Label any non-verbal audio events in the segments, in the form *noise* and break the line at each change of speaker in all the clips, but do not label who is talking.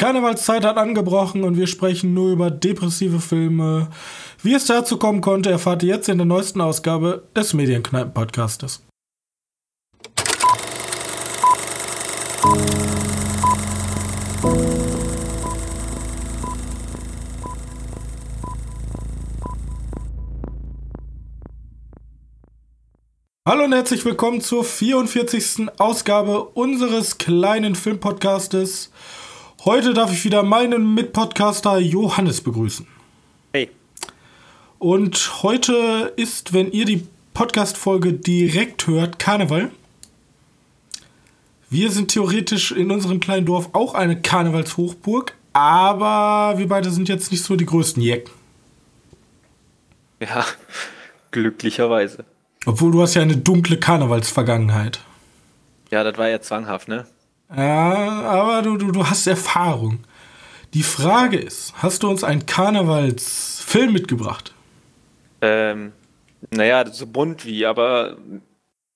Karnevalszeit hat angebrochen und wir sprechen nur über depressive Filme. Wie es dazu kommen konnte, erfahrt ihr jetzt in der neuesten Ausgabe des Medienkneipen-Podcastes. Hallo und herzlich willkommen zur 44. Ausgabe unseres kleinen Filmpodcastes. Heute darf ich wieder meinen Mitpodcaster Johannes begrüßen.
Hey.
Und heute ist, wenn ihr die Podcast-Folge direkt hört, Karneval. Wir sind theoretisch in unserem kleinen Dorf auch eine Karnevalshochburg, aber wir beide sind jetzt nicht so die größten Jecken.
Ja, glücklicherweise.
Obwohl du hast ja eine dunkle Karnevalsvergangenheit.
Ja, das war ja zwanghaft, ne?
Ja, aber du, du, du hast Erfahrung. Die Frage ist, hast du uns einen Karnevalsfilm mitgebracht?
Ähm, naja, so bunt wie, aber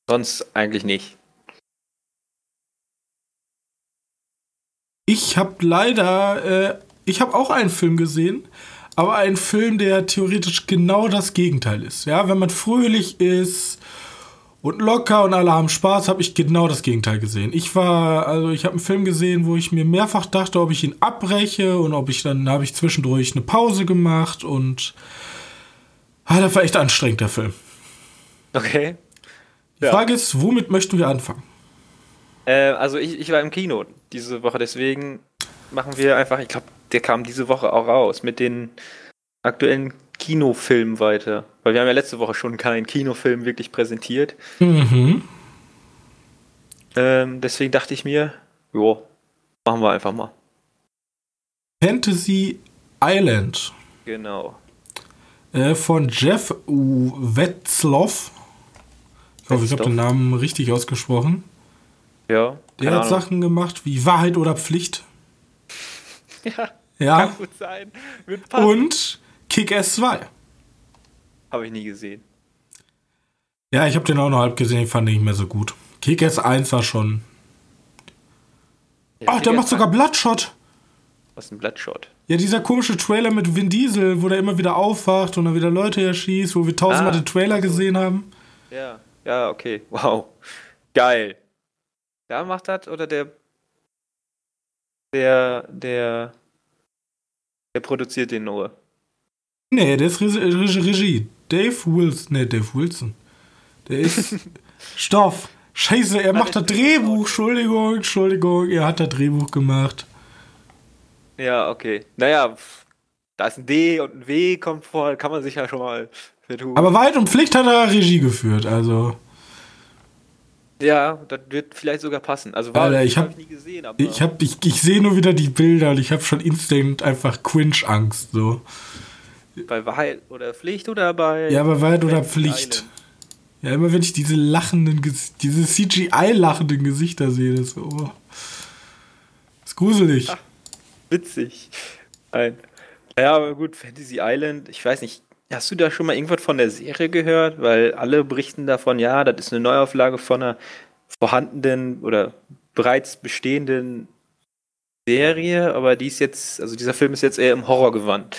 sonst eigentlich nicht.
Ich habe leider, äh, ich habe auch einen Film gesehen, aber einen Film, der theoretisch genau das Gegenteil ist. Ja, wenn man fröhlich ist und locker und alle haben Spaß, habe ich genau das Gegenteil gesehen. Ich war, also ich habe einen Film gesehen, wo ich mir mehrfach dachte, ob ich ihn abbreche und ob ich dann habe ich zwischendurch eine Pause gemacht und ah, das war echt anstrengend der Film.
Okay.
Die
Ja.
Frage ist, womit möchten wir anfangen?
Äh, also ich, ich war im Kino diese Woche, deswegen machen wir einfach, ich glaube, der kam diese Woche auch raus mit den aktuellen Kinofilmen weiter. Weil wir haben ja letzte Woche schon keinen Kinofilm wirklich präsentiert.
Mhm.
Ähm, deswegen dachte ich mir, jo, machen wir einfach mal.
Fantasy Island
Genau.
äh, von Jeff Wetzloff. Ich hoffe, ich habe den Namen richtig ausgesprochen.
Ja.
Der hat
Ahnung.
Sachen gemacht wie Wahrheit oder Pflicht. *laughs*
Ja,
Ja.
kann gut sein.
Und Kick-Ass 2.
Habe ich nie gesehen.
Ja, ich habe den auch noch halb gesehen, fand ich nicht mehr so gut. Kick-Ass 1 war schon.
Ja,
Ach, der macht sogar Bloodshot.
Was ist ein Bloodshot?
Ja, dieser komische Trailer mit Vin Diesel, wo der immer wieder aufwacht und dann wieder Leute erschießt, wo wir tausendmal
Ah,
den Trailer
ach so.
gesehen haben.
Ja, ja, okay. Wow. Geil. Da macht das oder der der der der produziert den nur.
Nee, der ist Re Re Regie. Dave Wilson. Nee, Dave Wilson. Der ist. *laughs* Stoff. Scheiße, er macht das Drehbuch. Entschuldigung, Entschuldigung. Er hat das Drehbuch gemacht.
Ja, okay. Naja, da ist ein D und ein W kommt vor, kann man sich ja schon mal vertun.
Aber Wahrheit und Pflicht hat er Regie geführt. Also,
ja, das wird vielleicht sogar passen. Also war
Alter, ich hab-
hab nie gesehen, aber
ich, hab, ich, ich sehe nur wieder die Bilder und ich habe schon instant einfach Quinch-Angst. So.
Bei Wahrheit oder Pflicht oder bei
Ja, aber Wahrheit oder Pflicht. Ja, immer wenn ich diese lachenden, diese CGI-lachenden Gesichter sehe, das, so, oh. ist gruselig.
Witzig. Nein. Ja, aber gut, Fantasy Island, ich weiß nicht, hast du da schon mal irgendwas von der Serie gehört? Weil alle berichten davon, ja, das ist eine Neuauflage von einer vorhandenen oder bereits bestehenden Serie, aber die ist jetzt, also dieser Film ist jetzt eher im Horror gewandt.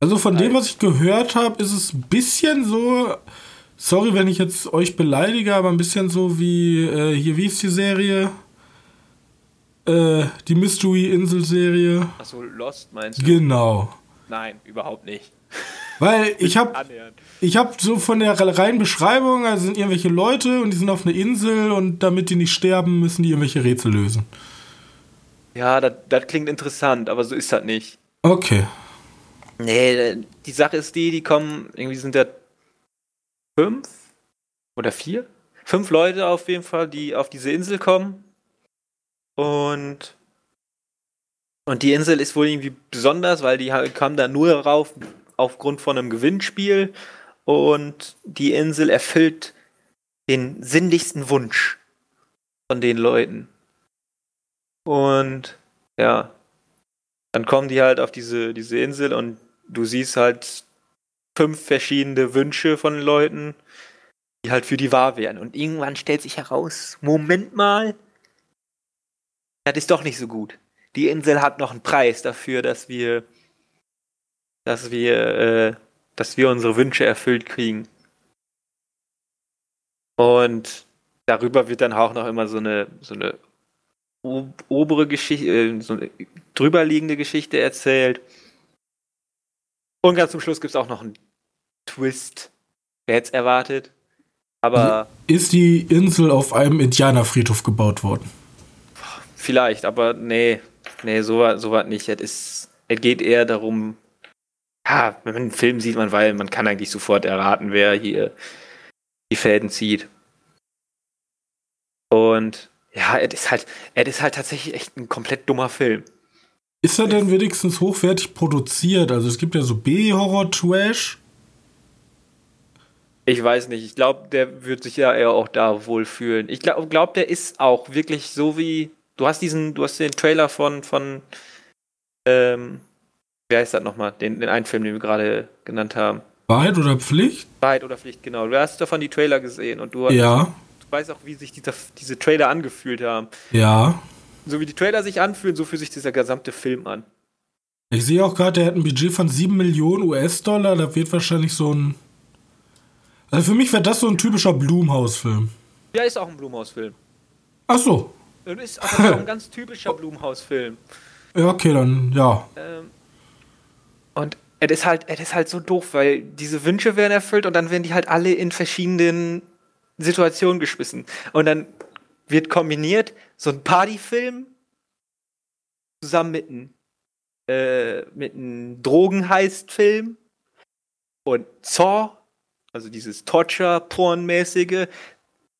Also von dem,
Nein.
was ich gehört habe, ist es ein bisschen so. Sorry, wenn ich jetzt euch beleidige, aber ein bisschen so wie äh, hier, wie ist die Serie? Äh, die Mystery-Insel-Serie.
Achso, Lost meinst du?
Genau.
Nein, überhaupt nicht.
Weil *laughs* ich habe ich hab so von der reinen Beschreibung, also sind irgendwelche Leute und die sind auf einer Insel und damit die nicht sterben, müssen die irgendwelche Rätsel lösen.
Ja, das klingt interessant, aber so ist das nicht.
Okay.
Nee, die Sache ist die, die kommen, irgendwie sind da fünf oder vier? Fünf Leute auf jeden Fall, die auf diese Insel kommen. Und, und die Insel ist wohl irgendwie besonders, weil die halt kamen da nur rauf aufgrund von einem Gewinnspiel. Und die Insel erfüllt den sinnlichsten Wunsch von den Leuten. Und ja, dann kommen die halt auf diese, diese Insel und du siehst halt fünf verschiedene Wünsche von Leuten, die halt für die wahr wären. Und irgendwann stellt sich heraus, Moment mal, das ist doch nicht so gut. die Insel hat noch einen Preis dafür, dass wir, dass wir, äh, dass wir unsere Wünsche erfüllt kriegen. Und darüber wird dann auch noch immer so eine, so eine obere Geschichte, äh, so eine drüberliegende Geschichte erzählt. Und ganz zum Schluss gibt es auch noch einen Twist. Wer hätte es erwartet? Aber.
Ist die Insel auf einem Indianerfriedhof gebaut worden?
Vielleicht, aber nee, nee, so, so was nicht. Es, ist, es geht eher darum, ja, wenn man einen Film sieht, man, weil man kann eigentlich sofort erraten, wer hier die Fäden zieht. Und ja, es ist halt, es ist halt tatsächlich echt ein komplett dummer Film.
Ist er denn wenigstens hochwertig produziert? Also es gibt ja so B-Horror-Trash.
Ich weiß nicht. Ich glaube, der wird sich ja eher auch da wohlfühlen. Ich glaube, glaub, der ist auch wirklich so wie. Du hast diesen, du hast den Trailer von, von ähm, wie heißt das nochmal? Den, den einen Film, den wir gerade genannt haben.
Wahrheit oder Pflicht?
Wahrheit oder Pflicht, genau. Du hast davon die Trailer gesehen und du,
ja.
du weißt auch, wie sich dieser, diese Trailer angefühlt haben.
Ja.
So wie die Trailer sich anfühlen, so fühlt sich dieser gesamte Film an.
Ich sehe auch gerade, der hat ein Budget von 7 Millionen US-Dollar. Da wird wahrscheinlich so ein. Also für mich wäre das so ein typischer Blumhaus-Film.
Ja, ist auch ein Blumhaus-Film.
Ach so.
Und ist auch ein ganz typischer *laughs* Blumhaus-Film.
Ja, okay, dann, ja.
Ähm, und es ist halt, es ist halt so doof, weil diese Wünsche werden erfüllt und dann werden die halt alle in verschiedenen Situationen geschmissen. Und dann wird kombiniert so ein Partyfilm zusammen mit einem äh, mit Drogenheist-Film und Saw, also dieses Torture-Porn-mäßige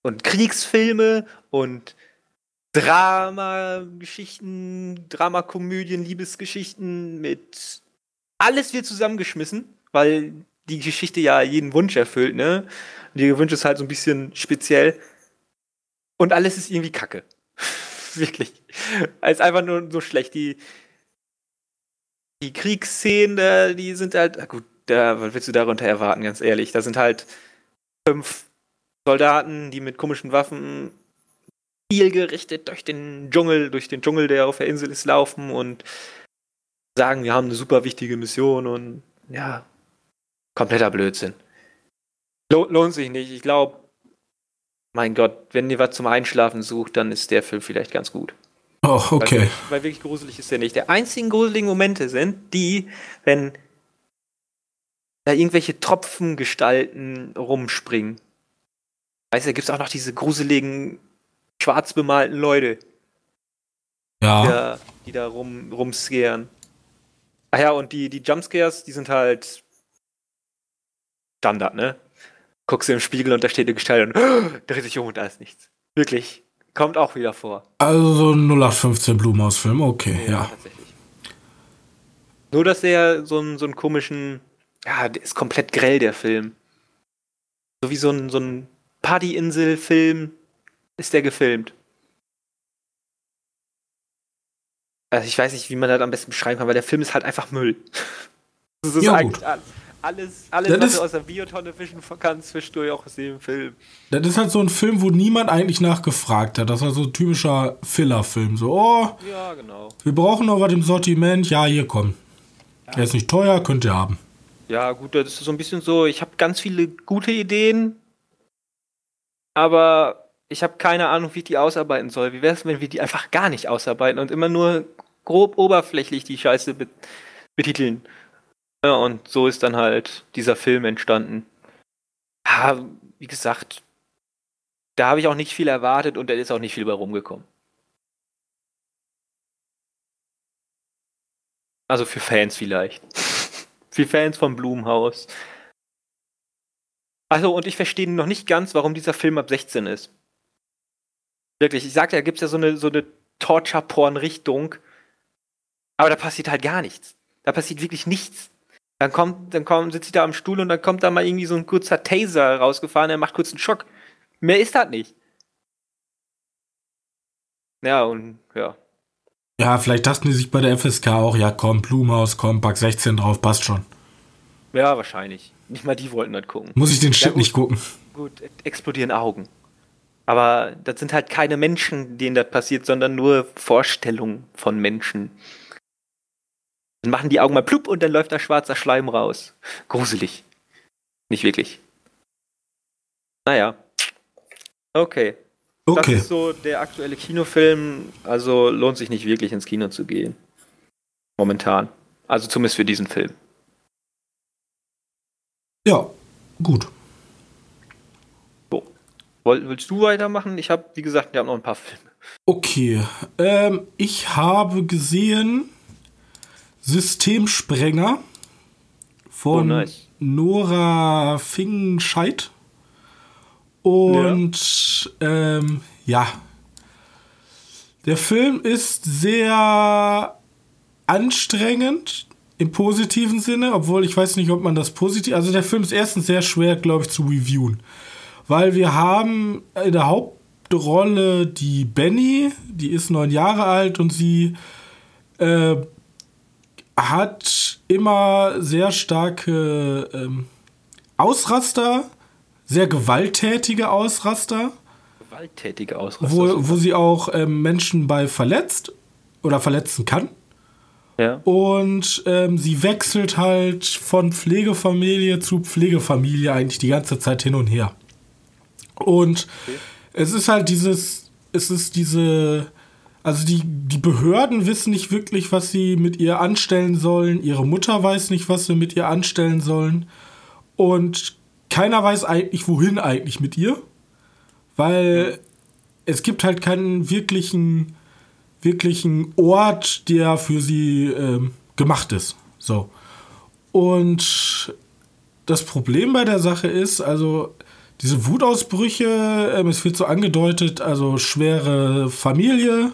und Kriegsfilme und Drama-Geschichten, Dramakomödien, Liebesgeschichten mit alles wird zusammengeschmissen, weil die Geschichte ja jeden Wunsch erfüllt, ne? Und jeder Wunsch ist halt so ein bisschen speziell. Und alles ist irgendwie kacke. *laughs* Wirklich. Es ist einfach nur so schlecht. Die, die Kriegsszenen, die sind halt, gut, da, was willst du darunter erwarten, ganz ehrlich? Da sind halt fünf Soldaten, die mit komischen Waffen zielgerichtet durch den Dschungel, durch den Dschungel, der auf der Insel ist, laufen und sagen, wir haben eine super wichtige Mission und ja, kompletter Blödsinn. Lohnt sich nicht. Ich glaube, mein Gott, wenn ihr was zum Einschlafen sucht, dann ist der Film vielleicht ganz gut.
Oh, okay.
Weil, weil wirklich gruselig ist der nicht. Der einzigen gruseligen Momente sind die, wenn da irgendwelche Tropfengestalten rumspringen. Weißt du, da gibt es auch noch diese gruseligen, schwarz bemalten Leute.
Ja.
Die da, die da rum, rumscaren. Ach ja, und die, die Jumpscares, die sind halt Standard, ne? Guckst du im Spiegel und da steht eine Gestalt und oh, dreht sich um und da ist nichts. Wirklich. Kommt auch wieder vor.
Also so ein 0815 Blumhaus-Film, okay, ja. ja. Tatsächlich.
Nur, dass der so einen, so einen komischen, ja, der ist komplett grell, der Film. So wie so ein, so ein Partyinsel-Film ist der gefilmt. Also ich weiß nicht, wie man das am besten beschreiben kann, weil der Film ist halt einfach Müll. *laughs* Das ist ja, eigentlich gut. Alles, alles was du aus der Biotonne fischen kannst, fischst du ja auch aus dem Film.
Das ist halt so ein Film, wo niemand eigentlich nachgefragt hat. Das war so ein typischer Filler-Film. So, oh,
ja, genau.
wir brauchen noch was im Sortiment. Ja, hier komm. Ja. Der ist nicht teuer, könnt ihr haben.
Ja, gut, das ist so ein bisschen so, ich habe ganz viele gute Ideen, aber ich habe keine Ahnung, wie ich die ausarbeiten soll. Wie wäre es, wenn wir die einfach gar nicht ausarbeiten und immer nur grob oberflächlich die Scheiße betiteln? Und so ist dann halt dieser Film entstanden. Ja, wie gesagt, da habe ich auch nicht viel erwartet und da ist auch nicht viel bei rumgekommen. Also für Fans vielleicht. *laughs* für Fans vom Blumenhaus. Also, und ich verstehe noch nicht ganz, warum dieser Film ab 16 ist. Wirklich, ich sagte, da gibt es ja so eine, so eine Torture-Porn-Richtung. Aber da passiert halt gar nichts. Da passiert wirklich nichts. Dann kommt, dann kommt, sitzt sie da am Stuhl und dann kommt da mal irgendwie so ein kurzer Taser rausgefahren, der macht kurz einen Schock. Mehr ist das nicht. Ja, und ja.
Ja, vielleicht dachten die sich bei der FSK auch, ja komm, Blumhaus, komm, pack 16 drauf, passt schon.
Ja, wahrscheinlich. Nicht mal die wollten das gucken.
Muss ich den Shit ja, nicht gucken.
Gut, explodieren Augen. Aber das sind halt keine Menschen, denen das passiert, sondern nur Vorstellungen von Menschen. Dann machen die Augen mal plupp und dann läuft da schwarzer Schleim raus. Gruselig. Nicht wirklich. Naja. Okay.
Okay.
Das ist so der aktuelle Kinofilm. Also lohnt sich nicht wirklich ins Kino zu gehen. Momentan. Also zumindest für diesen Film.
Ja, gut.
So. Willst du weitermachen? Ich habe, wie gesagt, ich habe noch ein paar Filme.
Okay. Ähm, ich habe gesehen Systemsprenger von
Oh, nice.
Nora Fingenscheidt. Und ähm, ja, der Film ist sehr anstrengend im positiven Sinne, obwohl ich weiß nicht, ob man das positiv. Also der Film ist erstens sehr schwer, glaube ich, zu reviewen, weil wir haben in der Hauptrolle die Benny, die ist neun Jahre alt und sie äh, hat immer sehr starke ähm, Ausraster, sehr gewalttätige Ausraster,
Gewalttätige Ausraster.
wo, wo sie auch ähm, Menschen bei verletzt oder verletzen kann.
ja.
Und ähm, sie wechselt halt von Pflegefamilie zu Pflegefamilie eigentlich die ganze Zeit hin und her. Und es ist halt dieses, es ist diese, also die, die Behörden wissen nicht wirklich, was sie mit ihr anstellen sollen. Ihre Mutter weiß nicht, was sie mit ihr anstellen sollen. Und keiner weiß eigentlich, wohin eigentlich mit ihr. Weil es gibt halt keinen wirklichen, wirklichen Ort, der für sie ähm, gemacht ist. So. Und das Problem bei der Sache ist, also diese Wutausbrüche, ähm, es wird so angedeutet, also schwere Familie.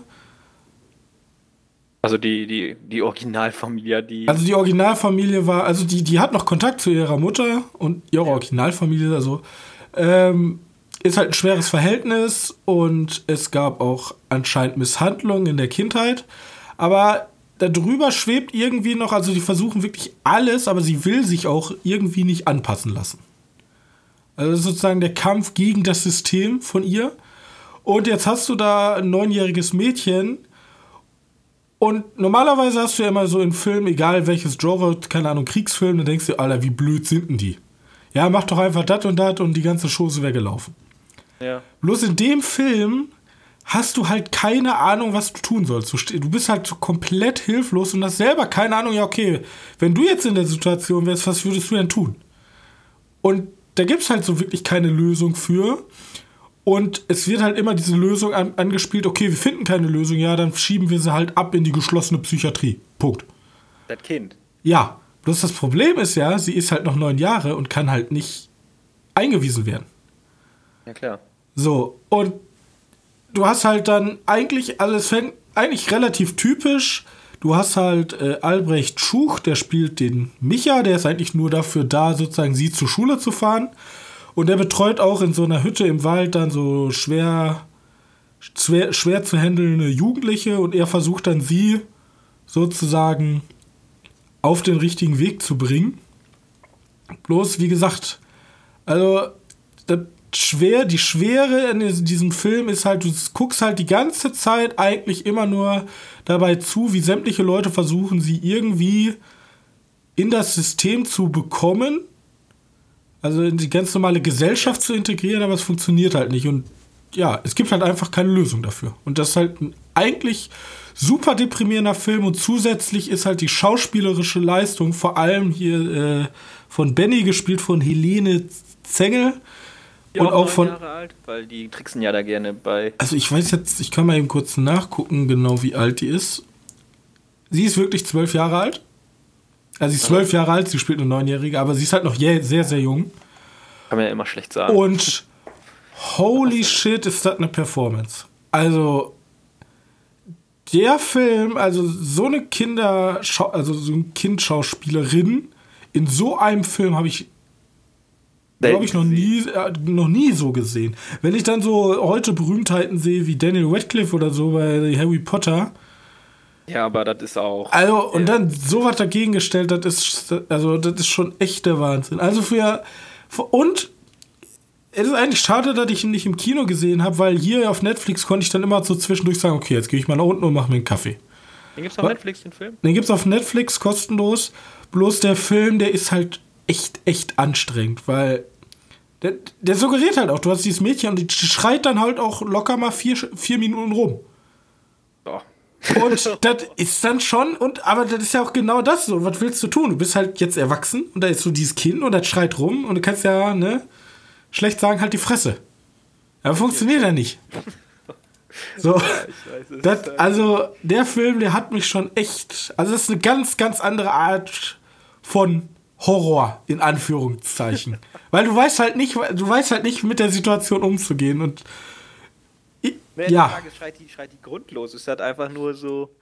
Also die, die, die Originalfamilie, die.
Also die Originalfamilie war, also die, die hat noch Kontakt zu ihrer Mutter und ihre Originalfamilie, also ähm, ist halt ein schweres Verhältnis und es gab auch anscheinend Misshandlungen in der Kindheit. Aber darüber schwebt irgendwie noch, also die versuchen wirklich alles, aber sie will sich auch irgendwie nicht anpassen lassen. Also das ist sozusagen der Kampf gegen das System von ihr. Und jetzt hast du da ein neunjähriges Mädchen. Und normalerweise hast du ja immer so in Filmen, egal welches Genre, keine Ahnung, Kriegsfilm, dann denkst du, Alter, wie blöd sind denn die? Ja, mach doch einfach das und das und die ganze Chose wäre gelaufen.
ja.
Bloß in dem Film hast du halt keine Ahnung, was du tun sollst. Du, bist halt so komplett hilflos und hast selber keine Ahnung, ja, okay, wenn du jetzt in der Situation wärst, was würdest du denn tun? Und da gibt es halt so wirklich keine Lösung für. Und es wird halt immer diese Lösung an, angespielt, okay, wir finden keine Lösung, ja, dann schieben wir sie halt ab in die geschlossene Psychiatrie. Punkt.
Das Kind.
Ja, bloß das Problem ist ja, sie ist halt noch neun Jahre und kann halt nicht eingewiesen werden.
Ja, klar.
So, und du hast halt dann eigentlich alles fängt eigentlich relativ typisch. Du hast halt äh, Albrecht Schuch, der spielt den Micha, der ist eigentlich nur dafür da, sozusagen sie zur Schule zu fahren. Und der betreut auch in so einer Hütte im Wald dann so schwer, schwer, schwer zu handelnde Jugendliche und er versucht dann sie sozusagen auf den richtigen Weg zu bringen. Bloß, wie gesagt, also schwer, die Schwere in diesem Film ist halt, du guckst halt die ganze Zeit eigentlich immer nur dabei zu, wie sämtliche Leute versuchen, sie irgendwie in das System zu bekommen, also in die ganz normale Gesellschaft zu integrieren, aber es funktioniert halt nicht. Und ja, es gibt halt einfach keine Lösung dafür. Und das ist halt ein eigentlich super deprimierender Film und zusätzlich ist halt die schauspielerische Leistung, vor allem hier äh, von Benny gespielt von Helene Zengel.
Die
Und auch
neun
von-
Jahre alt, weil die tricksen ja da gerne bei.
Also ich weiß jetzt, ich kann mal eben kurz nachgucken, genau wie alt die ist. Sie ist wirklich zwölf Jahre alt. Also sie ist zwölf Jahre alt, sie spielt eine Neunjährige, aber sie ist halt noch sehr, sehr jung.
Kann man ja immer schlecht sagen.
Und holy shit, ist das eine Performance. Also der Film, also so eine Kinder, also so eine Kindschauspielerin in so einem Film habe ich glaube ich, noch nie, äh, noch nie so gesehen. Wenn ich dann so heute Berühmtheiten sehe wie Daniel Radcliffe oder so bei Harry Potter,
Ja, aber das ist auch.
also und dann sowas dagegen gestellt, das ist also das ist schon echt der Wahnsinn. Also für, für und es ist eigentlich schade, dass ich ihn nicht im Kino gesehen habe, weil hier auf Netflix konnte ich dann immer so zwischendurch sagen, okay, jetzt gehe ich mal nach unten und mache mir einen Kaffee.
Den gibt's auf Netflix, den Film?
Den gibt's auf Netflix kostenlos. Bloß der Film, der ist halt echt, echt anstrengend, weil der, der suggeriert halt auch, du hast dieses Mädchen und die schreit dann halt auch locker mal vier, vier Minuten rum. Und das ist dann schon, und aber das ist ja auch genau das so. Was willst du tun? Du bist halt jetzt erwachsen und da ist so dieses Kind und das schreit rum und du kannst ja, ne, schlecht sagen, halt die Fresse. Aber funktioniert ja nicht. So, *laughs* das, also der Film, der hat mich schon echt, also das ist eine ganz, ganz andere Art von Horror in Anführungszeichen, weil du weißt halt nicht, du weißt halt nicht mit der Situation umzugehen und
ich, ja. Frage, schreit die, schreit die grundlos, ist halt einfach nur so.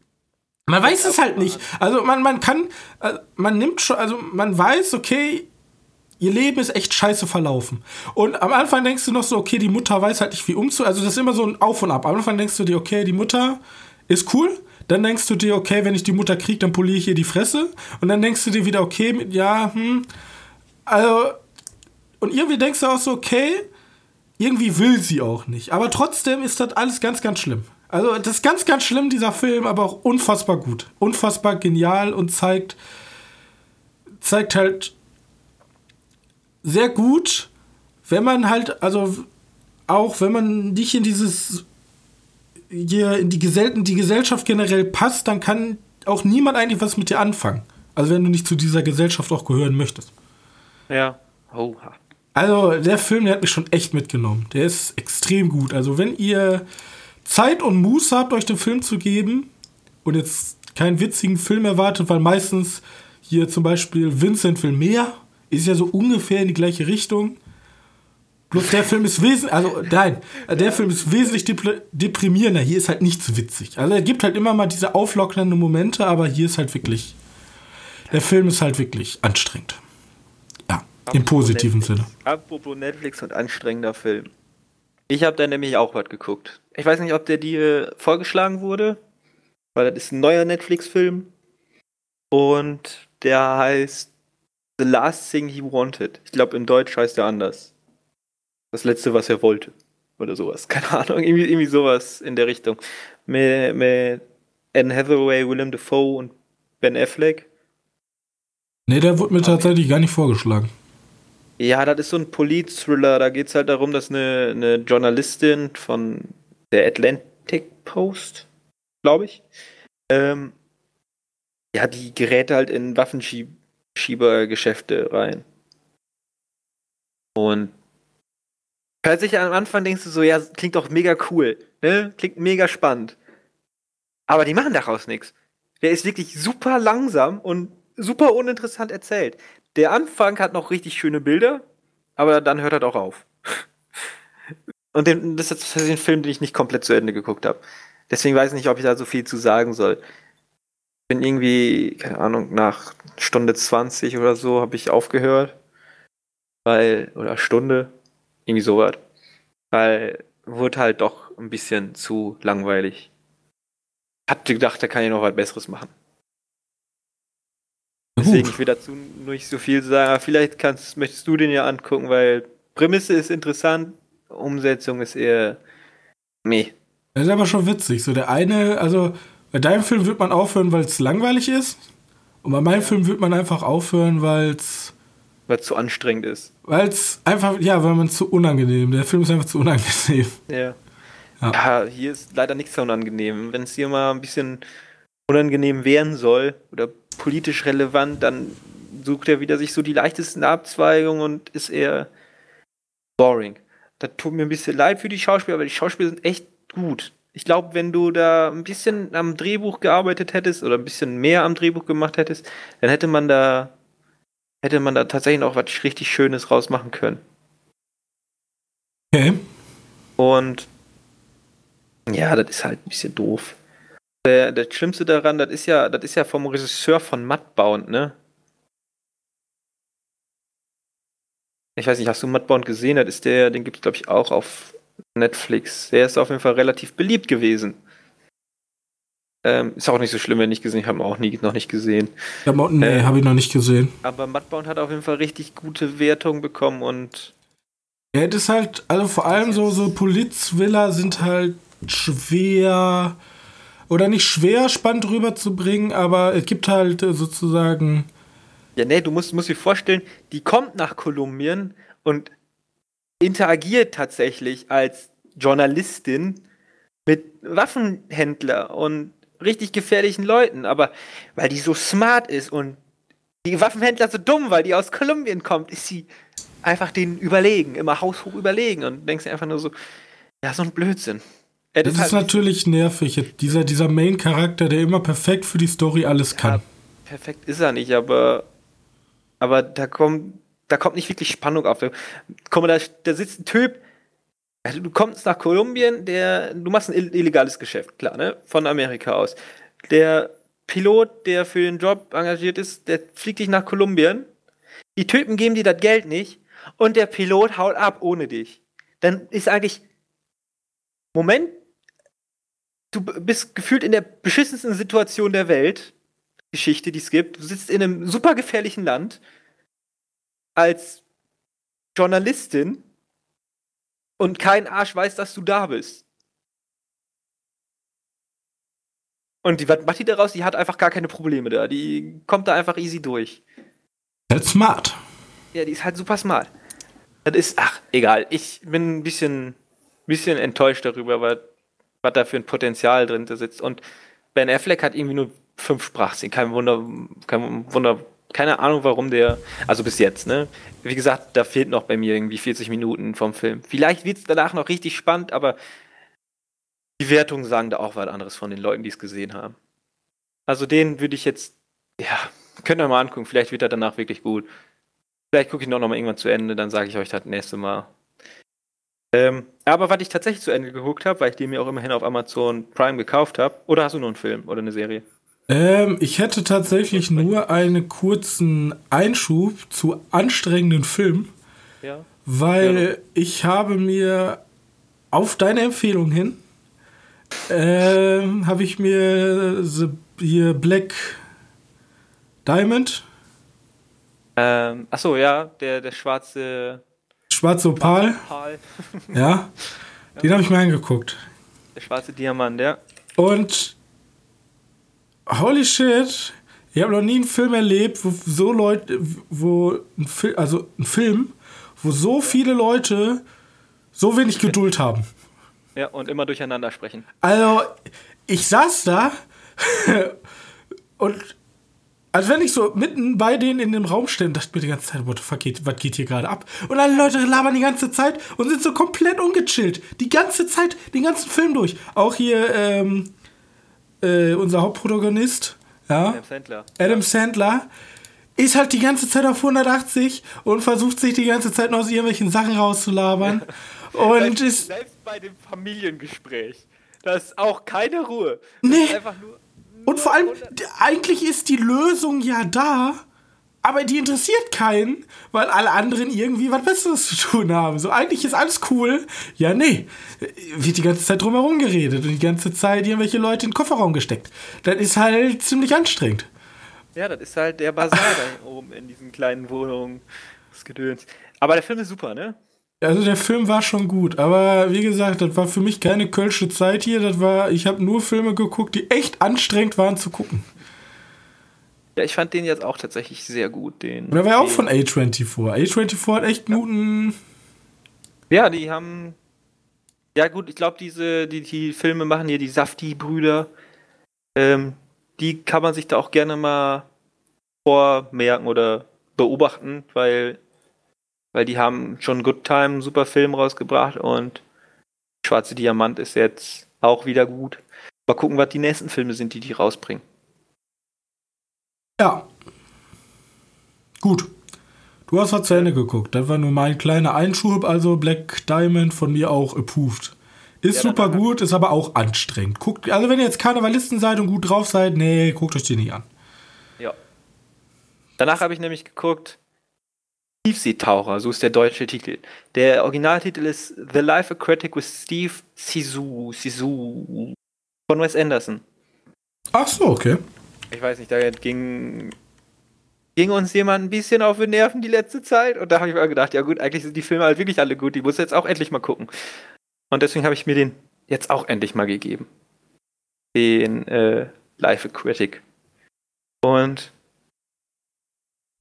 Man weiß es halt nicht. Also man, man kann, äh, man nimmt schon, also man weiß, okay, ihr Leben ist echt scheiße verlaufen. Und am Anfang denkst du noch so, okay, die Mutter weiß halt nicht, wie umzu. Also das ist immer so ein Auf und Ab. Am Anfang denkst du dir, okay, die Mutter ist cool. Dann denkst du dir, okay, wenn ich die Mutter kriege, dann poliere ich ihr die Fresse. Und dann denkst du dir wieder, okay, ja, hm. Also, und irgendwie denkst du auch so, okay, irgendwie will sie auch nicht. Aber trotzdem ist das alles ganz, ganz schlimm. Also, das ist ganz, ganz schlimm, dieser Film, aber auch unfassbar gut. Unfassbar genial und zeigt, zeigt halt sehr gut, wenn man halt, also auch wenn man nicht in dieses hier in die, Gesell die Gesellschaft generell passt, dann kann auch niemand eigentlich was mit dir anfangen. Also wenn du nicht zu dieser Gesellschaft auch gehören möchtest.
Ja. Oha.
Also der Film, der hat mich schon echt mitgenommen. Der ist extrem gut. Also wenn ihr Zeit und Muße habt, euch den Film zu geben und jetzt keinen witzigen Film erwartet, weil meistens hier zum Beispiel Vincent will mehr ist ja so ungefähr in die gleiche Richtung. Bloß der Film ist wesentlich, also nein, der Film ist wesentlich deprimierender. Hier ist halt nichts witzig. Also er gibt halt immer mal diese auflockernden Momente, aber hier ist halt wirklich, der Film ist halt wirklich anstrengend. Im positiven
Netflix.
Sinne.
Apropos Netflix und anstrengender Film. Ich habe da nämlich auch was geguckt. Ich weiß nicht, ob der dir vorgeschlagen wurde, weil das ist ein neuer Netflix-Film und der heißt The Last Thing He Wanted. Ich glaube, im Deutsch heißt er anders. Das letzte, was er wollte. Oder sowas. *laughs* Keine Ahnung. Irgendwie, irgendwie sowas in der Richtung. Mit, mit Anne Hathaway, Willem Dafoe und Ben Affleck.
Nee, der wurde mir tatsächlich gar nicht vorgeschlagen.
Ja, das ist so ein Polit-Thriller. Da geht es halt darum, dass eine, eine Journalistin von der Atlantic Post, glaube ich, ähm, ja, die gerät halt in Waffenschieb Schiebergeschäfte rein. Und hört sich am Anfang denkst du so, ja, klingt doch mega cool, ne? Klingt mega spannend. Aber die machen daraus nichts. Der ist wirklich super langsam und super uninteressant erzählt. Der Anfang hat noch richtig schöne Bilder, aber dann hört er auch auf. Und den, das ist ein Film, den ich nicht komplett zu Ende geguckt habe. Deswegen weiß ich nicht, ob ich da so viel zu sagen soll bin irgendwie, keine Ahnung, nach Stunde 20 oder so habe ich aufgehört. Weil, oder Stunde, irgendwie sowas. Weil wurde halt doch ein bisschen zu langweilig. Hatte gedacht, da kann ich noch was Besseres machen. Deswegen, ich will dazu nicht so viel sagen, aber vielleicht kannst, möchtest du den ja angucken, weil Prämisse ist interessant, Umsetzung ist eher meh.
Das ist aber schon witzig. So der eine, also bei deinem Film wird man aufhören, weil es langweilig ist. Und bei meinem. Film wird man einfach aufhören, weil es.
Weil es zu anstrengend ist.
Weil es einfach, ja, weil man zu unangenehm. Der Film ist einfach zu unangenehm.
Ja. Ja, ja hier ist leider nichts so unangenehm. Wenn es hier mal ein bisschen unangenehm werden soll oder politisch relevant, dann sucht er wieder sich so die leichtesten Abzweigungen und ist eher boring. Das tut mir ein bisschen leid für die Schauspieler, aber die Schauspieler sind echt gut ich glaube, wenn du da ein bisschen am Drehbuch gearbeitet hättest oder ein bisschen mehr am Drehbuch gemacht hättest, dann hätte man da hätte man da tatsächlich noch was richtig Schönes rausmachen können.
Okay.
Und ja, das ist halt ein bisschen doof. Der, das Schlimmste daran, das ist ja, das ist ja vom Regisseur von Mudbound, ne? Ich weiß nicht, hast du Mudbound gesehen? Das ist der, den gibt es glaube ich auch auf Netflix. Der ist auf jeden Fall relativ beliebt gewesen. Ähm, ist auch nicht so schlimm, wenn ich gesehen habe, auch nie, noch nicht gesehen.
Ja, nee, ähm, habe ich noch nicht gesehen.
Aber Mudbound hat auf jeden Fall richtig gute Wertung bekommen und
Ja, das ist halt, also vor allem so, so Polizwiller sind halt schwer oder nicht schwer spannend rüberzubringen, aber es gibt halt äh, sozusagen.
Ja, nee, du musst, musst dir vorstellen, die kommt nach Kolumbien und interagiert tatsächlich als Journalistin mit Waffenhändler und richtig gefährlichen Leuten, aber weil die so smart ist und die Waffenhändler so dumm, weil die aus Kolumbien kommt, ist sie einfach denen überlegen, immer haushoch überlegen und denkst dir einfach nur so, ja, so ein Blödsinn.
Ja, das, ist halt natürlich nervig. Dieser, dieser Main-Charakter, der immer perfekt für die Story alles kann. Ja,
perfekt ist er nicht, aber, aber da kommt, da kommt nicht wirklich Spannung auf. Komm, da, da sitzt ein Typ, du kommst nach Kolumbien, der, du machst ein illegales Geschäft, klar, ne? Von Amerika aus. Der Pilot, der für den Job engagiert ist, der fliegt dich nach Kolumbien. Die Typen geben dir das Geld nicht und der Pilot haut ab ohne dich. Dann ist eigentlich, Moment, du bist gefühlt in der beschissensten Situation der Welt, Geschichte, die es gibt. Du sitzt in einem super gefährlichen Land als Journalistin und kein Arsch weiß, dass du da bist. Und die, was macht die daraus? Die hat einfach gar keine Probleme da. Die kommt da einfach easy durch.
Halt smart.
Ja, die ist halt super smart. Das ist, ach, egal. Ich bin ein bisschen, bisschen enttäuscht darüber, was, was da für ein Potenzial drin sitzt. Und Ben Affleck hat irgendwie nur fünf Sprachszenen. Kein Wunder, kein Wunder, keine Ahnung, warum der, also bis jetzt, ne? Wie gesagt, da fehlt noch bei mir irgendwie 40 Minuten vom Film. Vielleicht wird es danach noch richtig spannend, aber die Wertungen sagen da auch was anderes von den Leuten, die es gesehen haben. Also den würde ich jetzt, ja, könnt ihr mal angucken, vielleicht wird er danach wirklich gut. Vielleicht gucke ich noch, noch mal irgendwann zu Ende, dann sage ich euch das nächste Mal. Ähm, aber was ich tatsächlich zu Ende geguckt habe, weil ich den mir auch immerhin auf Amazon Prime gekauft habe, oder hast du nur einen Film oder eine Serie?
Ähm, ich hätte tatsächlich nur einen kurzen Einschub zu anstrengenden Filmen. Ja. Weil ja. ich habe mir auf deine Empfehlung hin ähm, habe ich mir the, hier Black Diamond.
Ähm, achso, ja, der, der schwarze.
Schwarze Opal. Opal. ja, *laughs* ja, den habe ich mir angeguckt.
Der schwarze Diamant, ja.
Und holy shit, ich habe noch nie einen Film erlebt, wo so Leute, wo ein Film, also ein Film, wo so viele Leute so wenig *laughs* Geduld haben.
Ja, und immer durcheinander sprechen.
Also, ich saß da *laughs* und als wenn ich so mitten bei denen in dem Raum stehe und dachte mir die ganze Zeit, what the fuck geht, was geht hier gerade ab? Und alle Leute labern die ganze Zeit und sind so komplett ungechillt. Die ganze Zeit, den ganzen Film durch. Auch hier, ähm, äh, unser Hauptprotagonist, ja, Adam Sandler. Adam Sandler ist halt die ganze Zeit auf 180 und versucht sich die ganze Zeit noch aus irgendwelchen Sachen rauszulabern. *laughs* und
selbst, ist. Selbst bei dem Familiengespräch. Da ist auch keine Ruhe.
Das nee. Nur, nur und vor allem, eigentlich ist die Lösung ja da, aber die interessiert keinen, weil alle anderen irgendwie was Besseres zu tun haben. So, eigentlich ist alles cool. Ja, nee. Wird die ganze Zeit drumherum geredet und die ganze Zeit irgendwelche Leute in den Kofferraum gesteckt. Das ist halt ziemlich anstrengend.
Ja, das ist halt der Basar *laughs* da oben in diesen kleinen Wohnungen. Das Gedöns. Aber der Film ist super, ne?
Also der Film war schon gut, aber wie gesagt, das war für mich keine kölsche Zeit hier. Das war, ich habe nur Filme geguckt, die echt anstrengend waren zu gucken.
Ja, ich fand den jetzt auch tatsächlich sehr gut. Den,
Und der war ja auch von A24. A24 hat echt guten.
Ja, die haben. Ja, gut, ich glaube, diese, die, die Filme machen hier die Safti-Brüder. Ähm, die kann man sich da auch gerne mal vormerken oder beobachten, weil, weil die haben schon Good Time, einen super Film rausgebracht und Schwarze Diamant ist jetzt auch wieder gut. Mal gucken, was die nächsten Filme sind, die die rausbringen.
Ja. Gut. Du hast was zu Ende geguckt. Das war nur mein kleiner Einschub, also Black Diamond von mir auch approved. Ist ja, super gut, ist aber auch anstrengend. Guckt, also wenn ihr jetzt Karnevalisten seid und gut drauf seid, nee, guckt euch den nicht an.
Ja. Danach habe ich nämlich geguckt, Tiefseetaucher, so ist der deutsche Titel. Der Originaltitel ist The Life Aquatic with Steve Sisu, Sisu von Wes Anderson.
Ach so, okay.
Ich weiß nicht, da ging ging uns jemand ein bisschen auf die Nerven die letzte Zeit. Und da habe ich mir gedacht, ja gut, eigentlich sind die Filme halt wirklich alle gut. Die muss jetzt auch endlich mal gucken. Und deswegen habe ich mir den jetzt auch endlich mal gegeben. Den äh, Life Aquatic. Und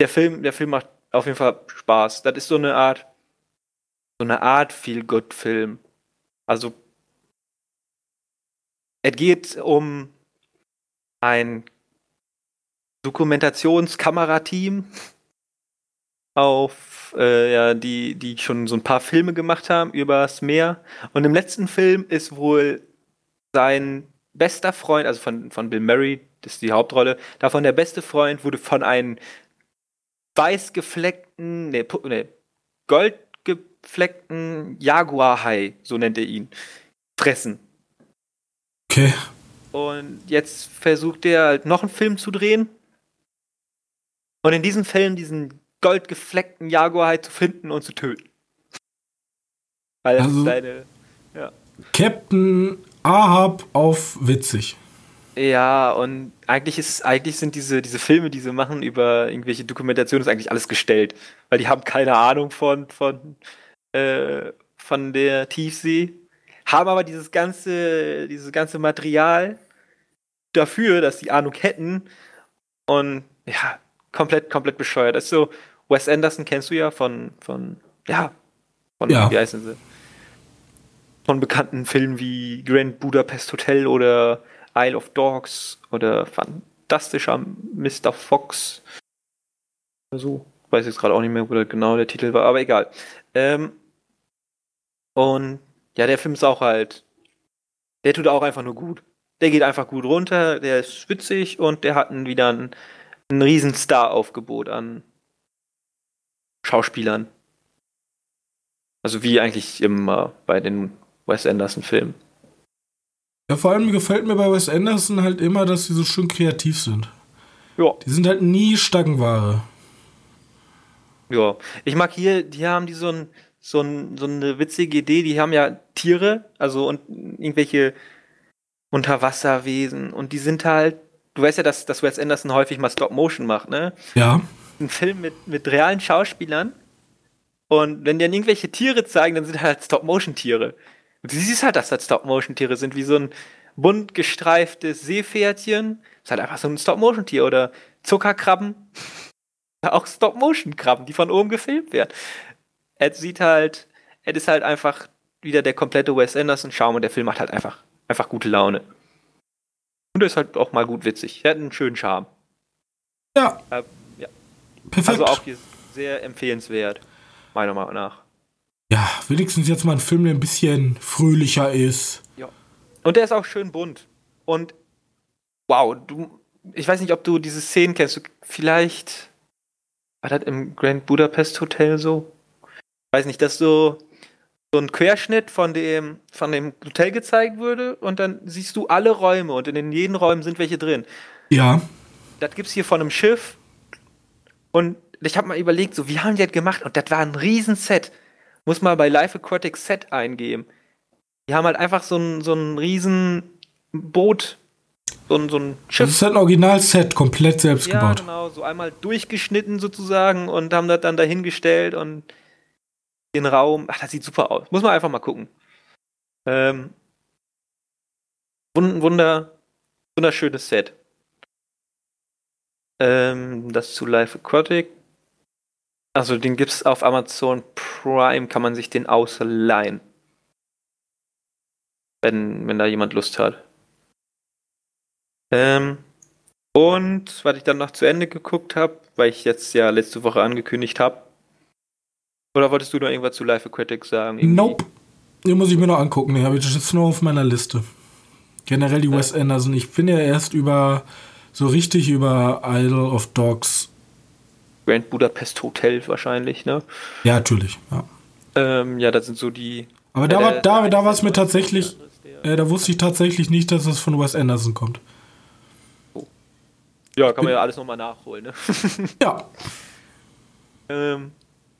der Film, der Film macht auf jeden Fall Spaß. Das ist so eine Art, so eine Art Feel-Good-Film. Also, es geht um ein Dokumentationskamerateam auf äh, ja, die, die schon so ein paar Filme gemacht haben übers Meer. Und im letzten Film ist wohl sein bester Freund, also von, von Bill Murray, das ist die Hauptrolle, davon der beste Freund wurde von einem weiß gefleckten, ne, ne gold gefleckten Jaguarhai, so nennt er ihn, fressen.
Okay.
Und jetzt versucht er halt noch einen Film zu drehen. Und in diesem Film diesen goldgefleckten Jaguarhai zu finden und zu töten. Weil das
Also-
ist seine. Ja.
Captain Ahab auf witzig.
Ja, und eigentlich ist, eigentlich sind diese, diese Filme, die sie machen über irgendwelche Dokumentationen, ist eigentlich alles gestellt. Weil die haben keine Ahnung von, von, äh, von der Tiefsee, haben aber dieses ganze, dieses ganze Material dafür, dass sie Ahnung hätten. Und ja, komplett, komplett bescheuert. Das ist so, Wes Anderson kennst du ja von, von, ja, von,
Ja.
wie heißen sie? Von bekannten Filmen wie Grand Budapest Hotel oder Isle of Dogs oder Fantastischer Mr. Fox. So. Weiß jetzt gerade auch nicht mehr, wo der genau der Titel war, aber egal. Ähm, und ja, der Film ist auch halt. Der tut auch einfach nur gut. Der geht einfach gut runter, der ist witzig und der hat wieder ein, ein riesen Star-Aufgebot an Schauspielern. Also wie eigentlich immer bei den Wes Anderson-Filmen.
Ja, vor allem gefällt mir bei Wes Anderson halt immer, dass sie so schön kreativ sind.
Ja.
Die sind halt nie Stangenware.
Ja, ich mag hier, die haben die so, ein, so, ein, so eine witzige Idee, die haben ja Tiere, also und irgendwelche Unterwasserwesen und die sind halt, du weißt ja, dass, dass Wes Anderson häufig mal Stop-Motion macht, ne?
Ja.
Ein Film mit, mit realen Schauspielern und wenn die dann irgendwelche Tiere zeigen, dann sind halt Stop-Motion-Tiere. Und du siehst halt, dass das Stop-Motion-Tiere sind, wie so ein bunt gestreiftes Seepferdchen, ist halt einfach so ein Stop-Motion-Tier oder Zuckerkrabben. *laughs* auch Stop-Motion-Krabben, die von oben gefilmt werden. Es sieht halt, es ist halt einfach wieder der komplette Wes Anderson-Schaum und der Film macht halt einfach, einfach gute Laune. Und er ist halt auch mal gut witzig. Er hat einen schönen Charme.
Ja.
Äh, ja.
Perfekt.
Also auch hier sehr empfehlenswert, meiner Meinung nach.
Ja, wenigstens jetzt mal ein Film, der ein bisschen fröhlicher ist.
Und der ist auch schön bunt. Und wow, du, ich weiß nicht, ob du diese Szenen kennst. Du, vielleicht war das im Grand Budapest Hotel so? Weiß nicht, dass so so ein Querschnitt von dem von dem Hotel gezeigt würde und dann siehst du alle Räume und in jeden Räumen sind welche drin.
Ja.
Das gibt's hier von einem Schiff und ich habe mal überlegt, so wie haben die das gemacht und das war ein Riesenset. Muss mal bei Life Aquatic Set eingeben. Die haben halt einfach so ein, so ein riesen Boot, so ein, so ein
Das
Schiff.
ist halt ein Originalset, komplett selbst
Ja,
gebaut.
genau, so einmal durchgeschnitten sozusagen und haben das dann dahingestellt und den Raum. Ach, das sieht super aus. Muss man einfach mal gucken. Ähm, wund- wunder, wunderschönes Set. Ähm, das zu Life Aquatic. Also den gibt's auf Amazon Prime, kann man sich den ausleihen. Wenn, wenn da jemand Lust hat. Ähm, und was ich dann noch zu Ende geguckt habe, weil ich jetzt ja letzte Woche angekündigt habe. Oder wolltest du noch irgendwas zu Life Aquatic sagen? Irgendwie?
Nope. Den muss ich mir noch angucken. Den habe ich jetzt nur auf meiner Liste. Generell die Wes Anderson. Ich bin ja erst über, so richtig über Isle of Dogs.
Grand Budapest Hotel wahrscheinlich, ne?
Ja, natürlich. Ja.
Ähm, ja, das sind so die.
Aber da, war, da, da war es mir tatsächlich, äh, da wusste ich tatsächlich nicht, dass es von Wes Anderson kommt.
Ja, kann man ja alles nochmal nachholen, ne? *laughs*
Ja.
ähm,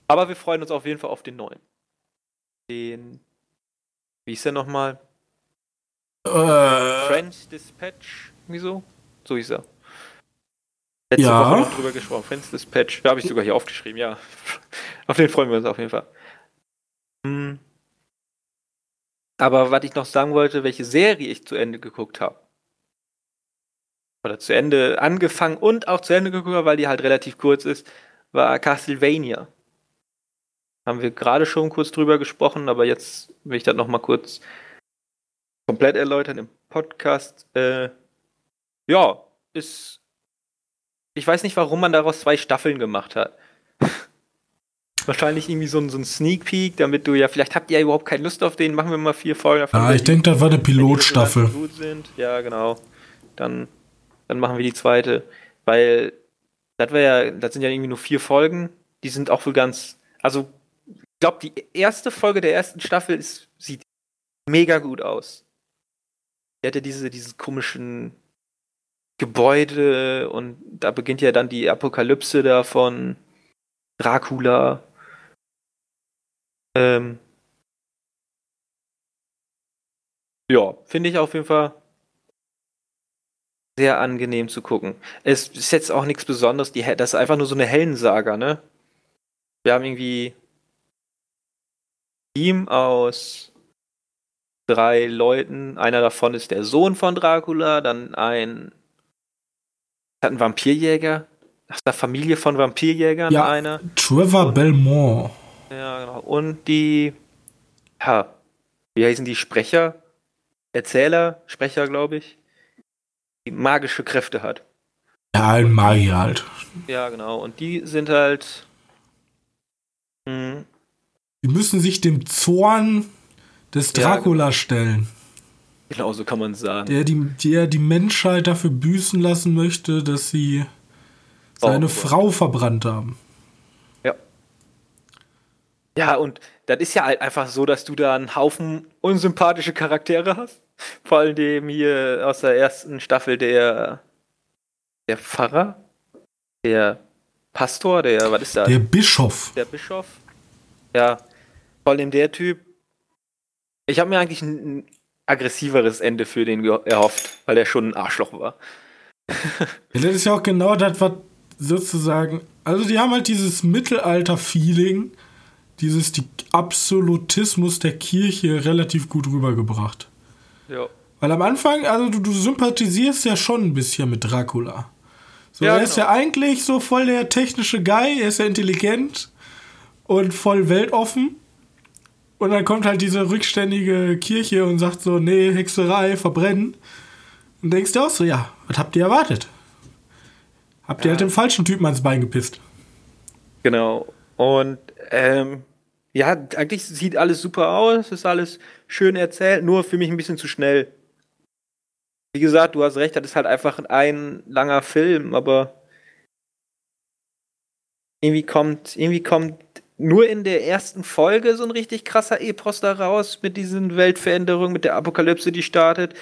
aber wir freuen uns auf jeden Fall auf den neuen. Den. Wie ist der nochmal?
Äh,
French Dispatch? Wieso? So hieß er. Letzte
Ja.
Woche noch drüber gesprochen. Friends Dispatch. Da habe ich sogar hier aufgeschrieben, ja. *laughs* auf den freuen wir uns auf jeden Fall. Hm. Aber was ich noch sagen wollte, welche Serie ich zu Ende geguckt habe. Oder zu Ende angefangen und auch zu Ende geguckt habe, weil die halt relativ kurz ist, war Castlevania. Haben wir gerade schon kurz drüber gesprochen, aber jetzt will ich das nochmal kurz komplett erläutern im Podcast. Äh, ja, ist. Ich weiß nicht, warum man daraus zwei Staffeln gemacht hat. *laughs* Wahrscheinlich irgendwie so ein, so ein Sneak Peek, damit du ja, vielleicht habt ihr ja überhaupt keine Lust auf den, machen wir mal vier Folgen davon.
Ja,
wenn
ich denke, das war eine
wenn die
Pilotstaffel.
Gut sind. Ja, genau. Dann, dann machen wir die zweite. Weil das wäre ja, das sind ja irgendwie nur vier Folgen. Die sind auch wohl ganz. Also, ich glaube, die erste Folge der ersten Staffel ist, sieht mega gut aus. Die hat ja diese, diese komischen Gebäude und da beginnt ja dann die Apokalypse da von Dracula. Ähm, ja, finde ich auf jeden Fall sehr angenehm zu gucken. Es ist jetzt auch nichts Besonderes, die, das ist einfach nur so eine Heldensaga, ne? Wir haben irgendwie Team aus drei Leuten. Einer davon ist der Sohn von Dracula, dann ein hat einen Vampirjäger, aus der Familie von Vampirjägern
Ja.
einer.
Trevor Belmont.
Ja, genau. Und die, ja, wie heißen die Sprecher? Erzähler, Sprecher, glaube ich. Die magische Kräfte hat.
Ja, ein Magier halt.
Ja, genau. Und die sind halt. Hm,
Die müssen sich dem Zorn des
Ja,
Dracula stellen,
genau so kann man sagen.
der die, der die Menschheit dafür büßen lassen möchte, dass sie seine
Oh,
Frau verbrannt haben.
Ja, und das ist ja halt einfach so, dass du da einen Haufen unsympathische Charaktere hast. Vor allem dem hier aus der ersten Staffel der, der Pfarrer, der Pastor, der, was ist das?
Der Bischof.
der Bischof. Ja, vor allem der Typ. Ich habe mir eigentlich aggressiveres Ende für den erhofft, weil er schon ein Arschloch war.
Ja, das ist ja auch genau das, was sozusagen. Also, die haben halt dieses Mittelalter-Feeling, dieses die Absolutismus der Kirche relativ gut rübergebracht.
Ja.
Weil am Anfang, also du, du sympathisierst ja schon ein bisschen mit Dracula. So,
Ja,
er ist
genau.
ja eigentlich so voll der technische Guy, er ist ja intelligent und voll weltoffen. Und dann kommt halt diese rückständige Kirche und sagt so, nee, Hexerei, verbrennen. Und denkst du auch so, ja, was habt ihr erwartet? Habt ihr
Ja.
halt dem falschen Typen ans Bein gepisst.
Genau. Und ähm, ja, eigentlich sieht alles super aus, ist alles schön erzählt, nur für mich ein bisschen zu schnell. Wie gesagt, du hast recht, das ist halt einfach ein langer Film, aber irgendwie kommt, irgendwie kommt nur in der ersten Folge so ein richtig krasser Epos da raus mit diesen Weltveränderungen, mit der Apokalypse, die startet.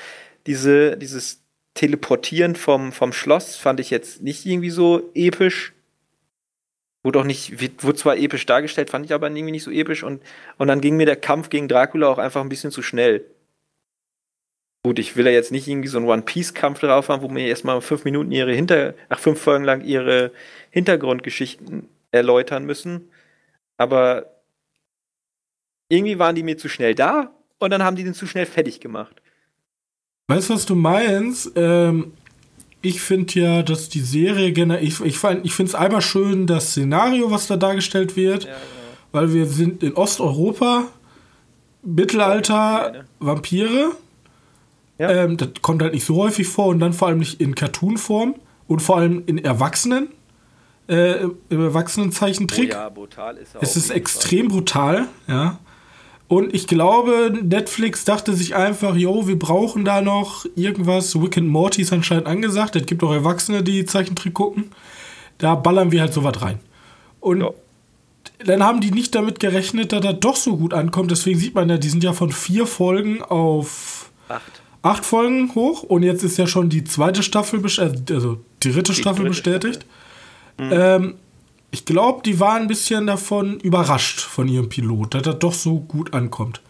Diese, dieses Teleportieren vom, vom Schloss fand ich jetzt nicht irgendwie so episch. Wurde auch nicht, wurde zwar episch dargestellt, fand ich aber irgendwie nicht so episch und, und dann ging mir der Kampf gegen Dracula auch einfach ein bisschen zu schnell. Gut, ich will ja jetzt nicht irgendwie so einen One-Piece-Kampf drauf haben, wo mir erstmal fünf Minuten ihre Hinter, ach, fünf Folgen lang ihre Hintergrundgeschichten erläutern müssen. Aber irgendwie waren die mir zu schnell da und dann haben die den zu schnell fertig gemacht.
Weißt du, was du meinst? Ähm, ich finde ja, dass die Serie generell. Ich, ich, ich finde es einmal schön, das Szenario, was da dargestellt wird.
Ja, genau.
Weil wir sind in Osteuropa, Mittelalter,
Vampire, ne?
Vampire.
Ja.
Ähm, das kommt halt nicht so häufig vor und dann vor allem nicht in Cartoon-Form und vor allem in Erwachsenen, äh, im Erwachsenenzeichentrick.
Oh ja, brutal ist er
Es ist
jeden Fall.
extrem brutal, ja. Und ich glaube, Netflix dachte sich einfach, yo, wir brauchen da noch irgendwas. Rick and Morty ist anscheinend angesagt. Es gibt auch Erwachsene, die Zeichentrick gucken. Da ballern wir halt sowas rein. Und
Ja.
dann haben die nicht damit gerechnet, dass das doch so gut ankommt. Deswegen sieht man ja, die sind ja von vier Folgen auf
Acht.
acht Folgen hoch. Und jetzt ist ja schon die zweite Staffel, also die dritte
Die
Staffel
dritte
bestätigt. Ähm, ich glaube, die waren ein bisschen davon überrascht von ihrem Pilot, dass das doch so gut ankommt.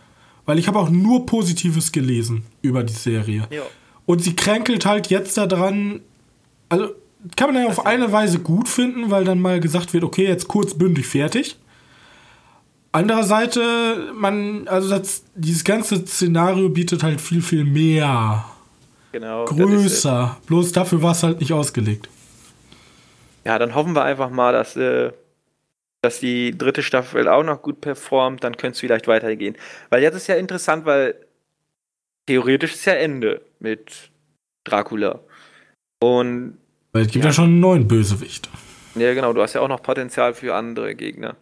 Weil ich habe auch nur Positives gelesen über die Serie.
Ja.
Und sie kränkelt halt jetzt daran, also kann man ja auf eine Weise gut finden, weil dann mal gesagt wird, okay, jetzt kurz bündig fertig. Andererseits, man, also das, dieses ganze Szenario bietet halt viel, viel mehr.
Genau.
Größer. Bloß dafür war es halt nicht ausgelegt.
Ja, dann hoffen wir einfach mal, dass, äh, dass die dritte Staffel auch noch gut performt, dann könnte es vielleicht weitergehen. Weil jetzt ist ja interessant, weil theoretisch ist ja Ende mit Dracula. Und.
Weil es gibt ja, ja schon einen neuen Bösewicht.
Ja, genau, du hast ja auch noch Potenzial für andere Gegner.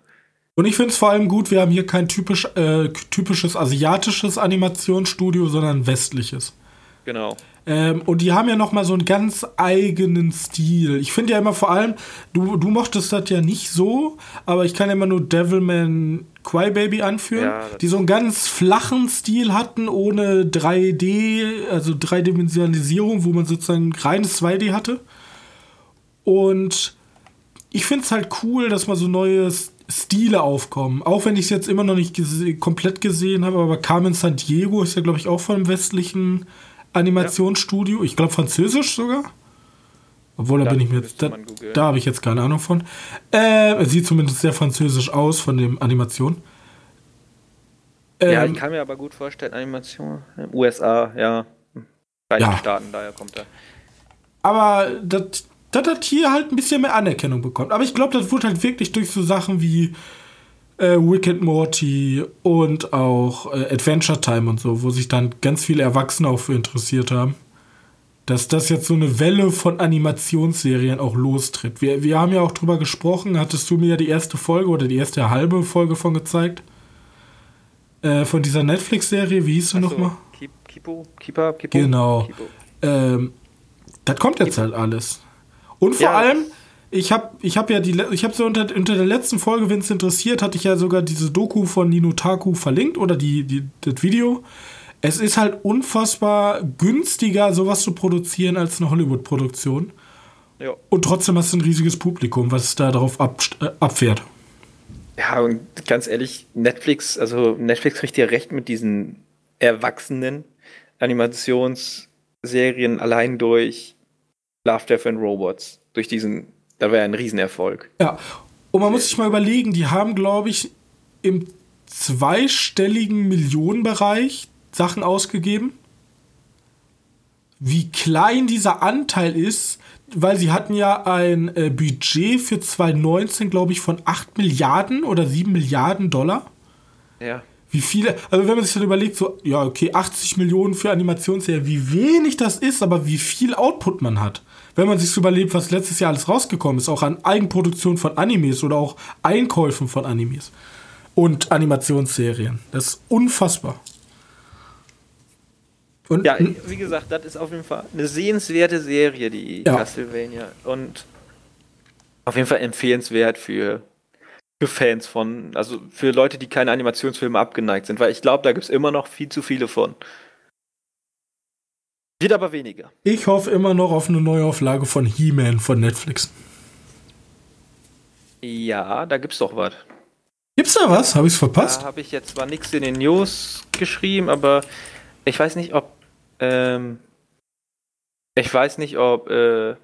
Und ich finde es vor allem gut, wir haben hier kein typisch, äh, typisches asiatisches Animationsstudio, sondern westliches.
Genau.
Ähm, und die haben ja noch mal so einen ganz eigenen Stil. Ich finde ja immer vor allem, du, du mochtest das ja nicht so, aber ich kann ja immer nur Devilman Crybaby anführen, ja, die so einen ganz flachen Stil hatten, ohne 3D, also Dreidimensionalisierung, wo man sozusagen reines 2D hatte. Und ich finde es halt cool, dass mal so neue Stile aufkommen. Auch wenn ich es jetzt immer noch nicht gese komplett gesehen habe, aber Carmen San Diego ist ja, glaube ich, auch von einem westlichen Animationsstudio. Ja. Ich glaube, französisch sogar. Obwohl, da, da bin ich mir jetzt. Da, da habe ich jetzt keine Ahnung von. Äh, sieht zumindest sehr französisch aus von dem Animation.
Ähm, ja, ich kann mir aber gut vorstellen, Animation. USA, ja. Vereinigten ja. Staaten, daher kommt er.
Aber das das hat hier halt ein bisschen mehr Anerkennung bekommen. Aber ich glaube, das wurde halt wirklich durch so Sachen wie äh, Wicked Morty und auch äh, Adventure Time und so, wo sich dann ganz viele Erwachsene auch für interessiert haben. Dass das jetzt so eine Welle von Animationsserien auch lostritt. Wir, wir haben ja auch drüber gesprochen, hattest du mir ja die erste Folge oder die erste halbe Folge von gezeigt. Äh, von dieser Netflix-Serie, wie hieß sie nochmal?
Kipo, Kipa, Kipo.
Genau. Kipo. Ähm, das kommt jetzt Kipo. halt alles. Und vor ja. allem, ich habe ich hab ja die, ich habe so unter, unter der letzten Folge, wenn es interessiert, hatte ich ja sogar diese Doku von Ninotaku verlinkt oder die, die, das Video. Es ist halt unfassbar günstiger, sowas zu produzieren als eine Hollywood-Produktion. Ja. Und trotzdem hast du ein riesiges Publikum, was da darauf ab, äh, abfährt.
Ja, und ganz ehrlich, Netflix, also Netflix kriegt ja recht mit diesen erwachsenen Animationsserien allein durch Love, Death and Robots. Durch diesen, da wäre ein Riesenerfolg.
Ja, und man muss sich mal überlegen, die haben, glaube ich, im zweistelligen Millionenbereich Sachen ausgegeben. Wie klein dieser Anteil ist, weil sie hatten ja ein äh, Budget für 2019, glaube ich, von 8 Milliarden oder 7 Milliarden Dollar.
Ja.
Wie viele, also wenn man sich dann überlegt, so, ja, okay, 80 Millionen für Animationsserie, wie wenig das ist, aber wie viel Output man hat wenn man sich überlebt, was letztes Jahr alles rausgekommen ist, auch an Eigenproduktion von Animes oder auch Einkäufen von Animes und Animationsserien. Das ist unfassbar.
Und, ja, wie gesagt, das ist auf jeden Fall eine sehenswerte Serie, die ja. Castlevania. Und auf jeden Fall empfehlenswert für, für Fans von, also für Leute, die keine Animationsfilme abgeneigt sind, weil ich glaube, da gibt es immer noch viel zu viele von. Wird aber weniger.
Ich hoffe immer noch auf eine Neuauflage von He-Man von Netflix.
Ja, da gibt's doch was.
Gibt's da was? Habe ich's verpasst?
Da habe ich jetzt zwar nichts in den News geschrieben, aber ich weiß nicht, ob ähm, ich weiß nicht, ob, äh,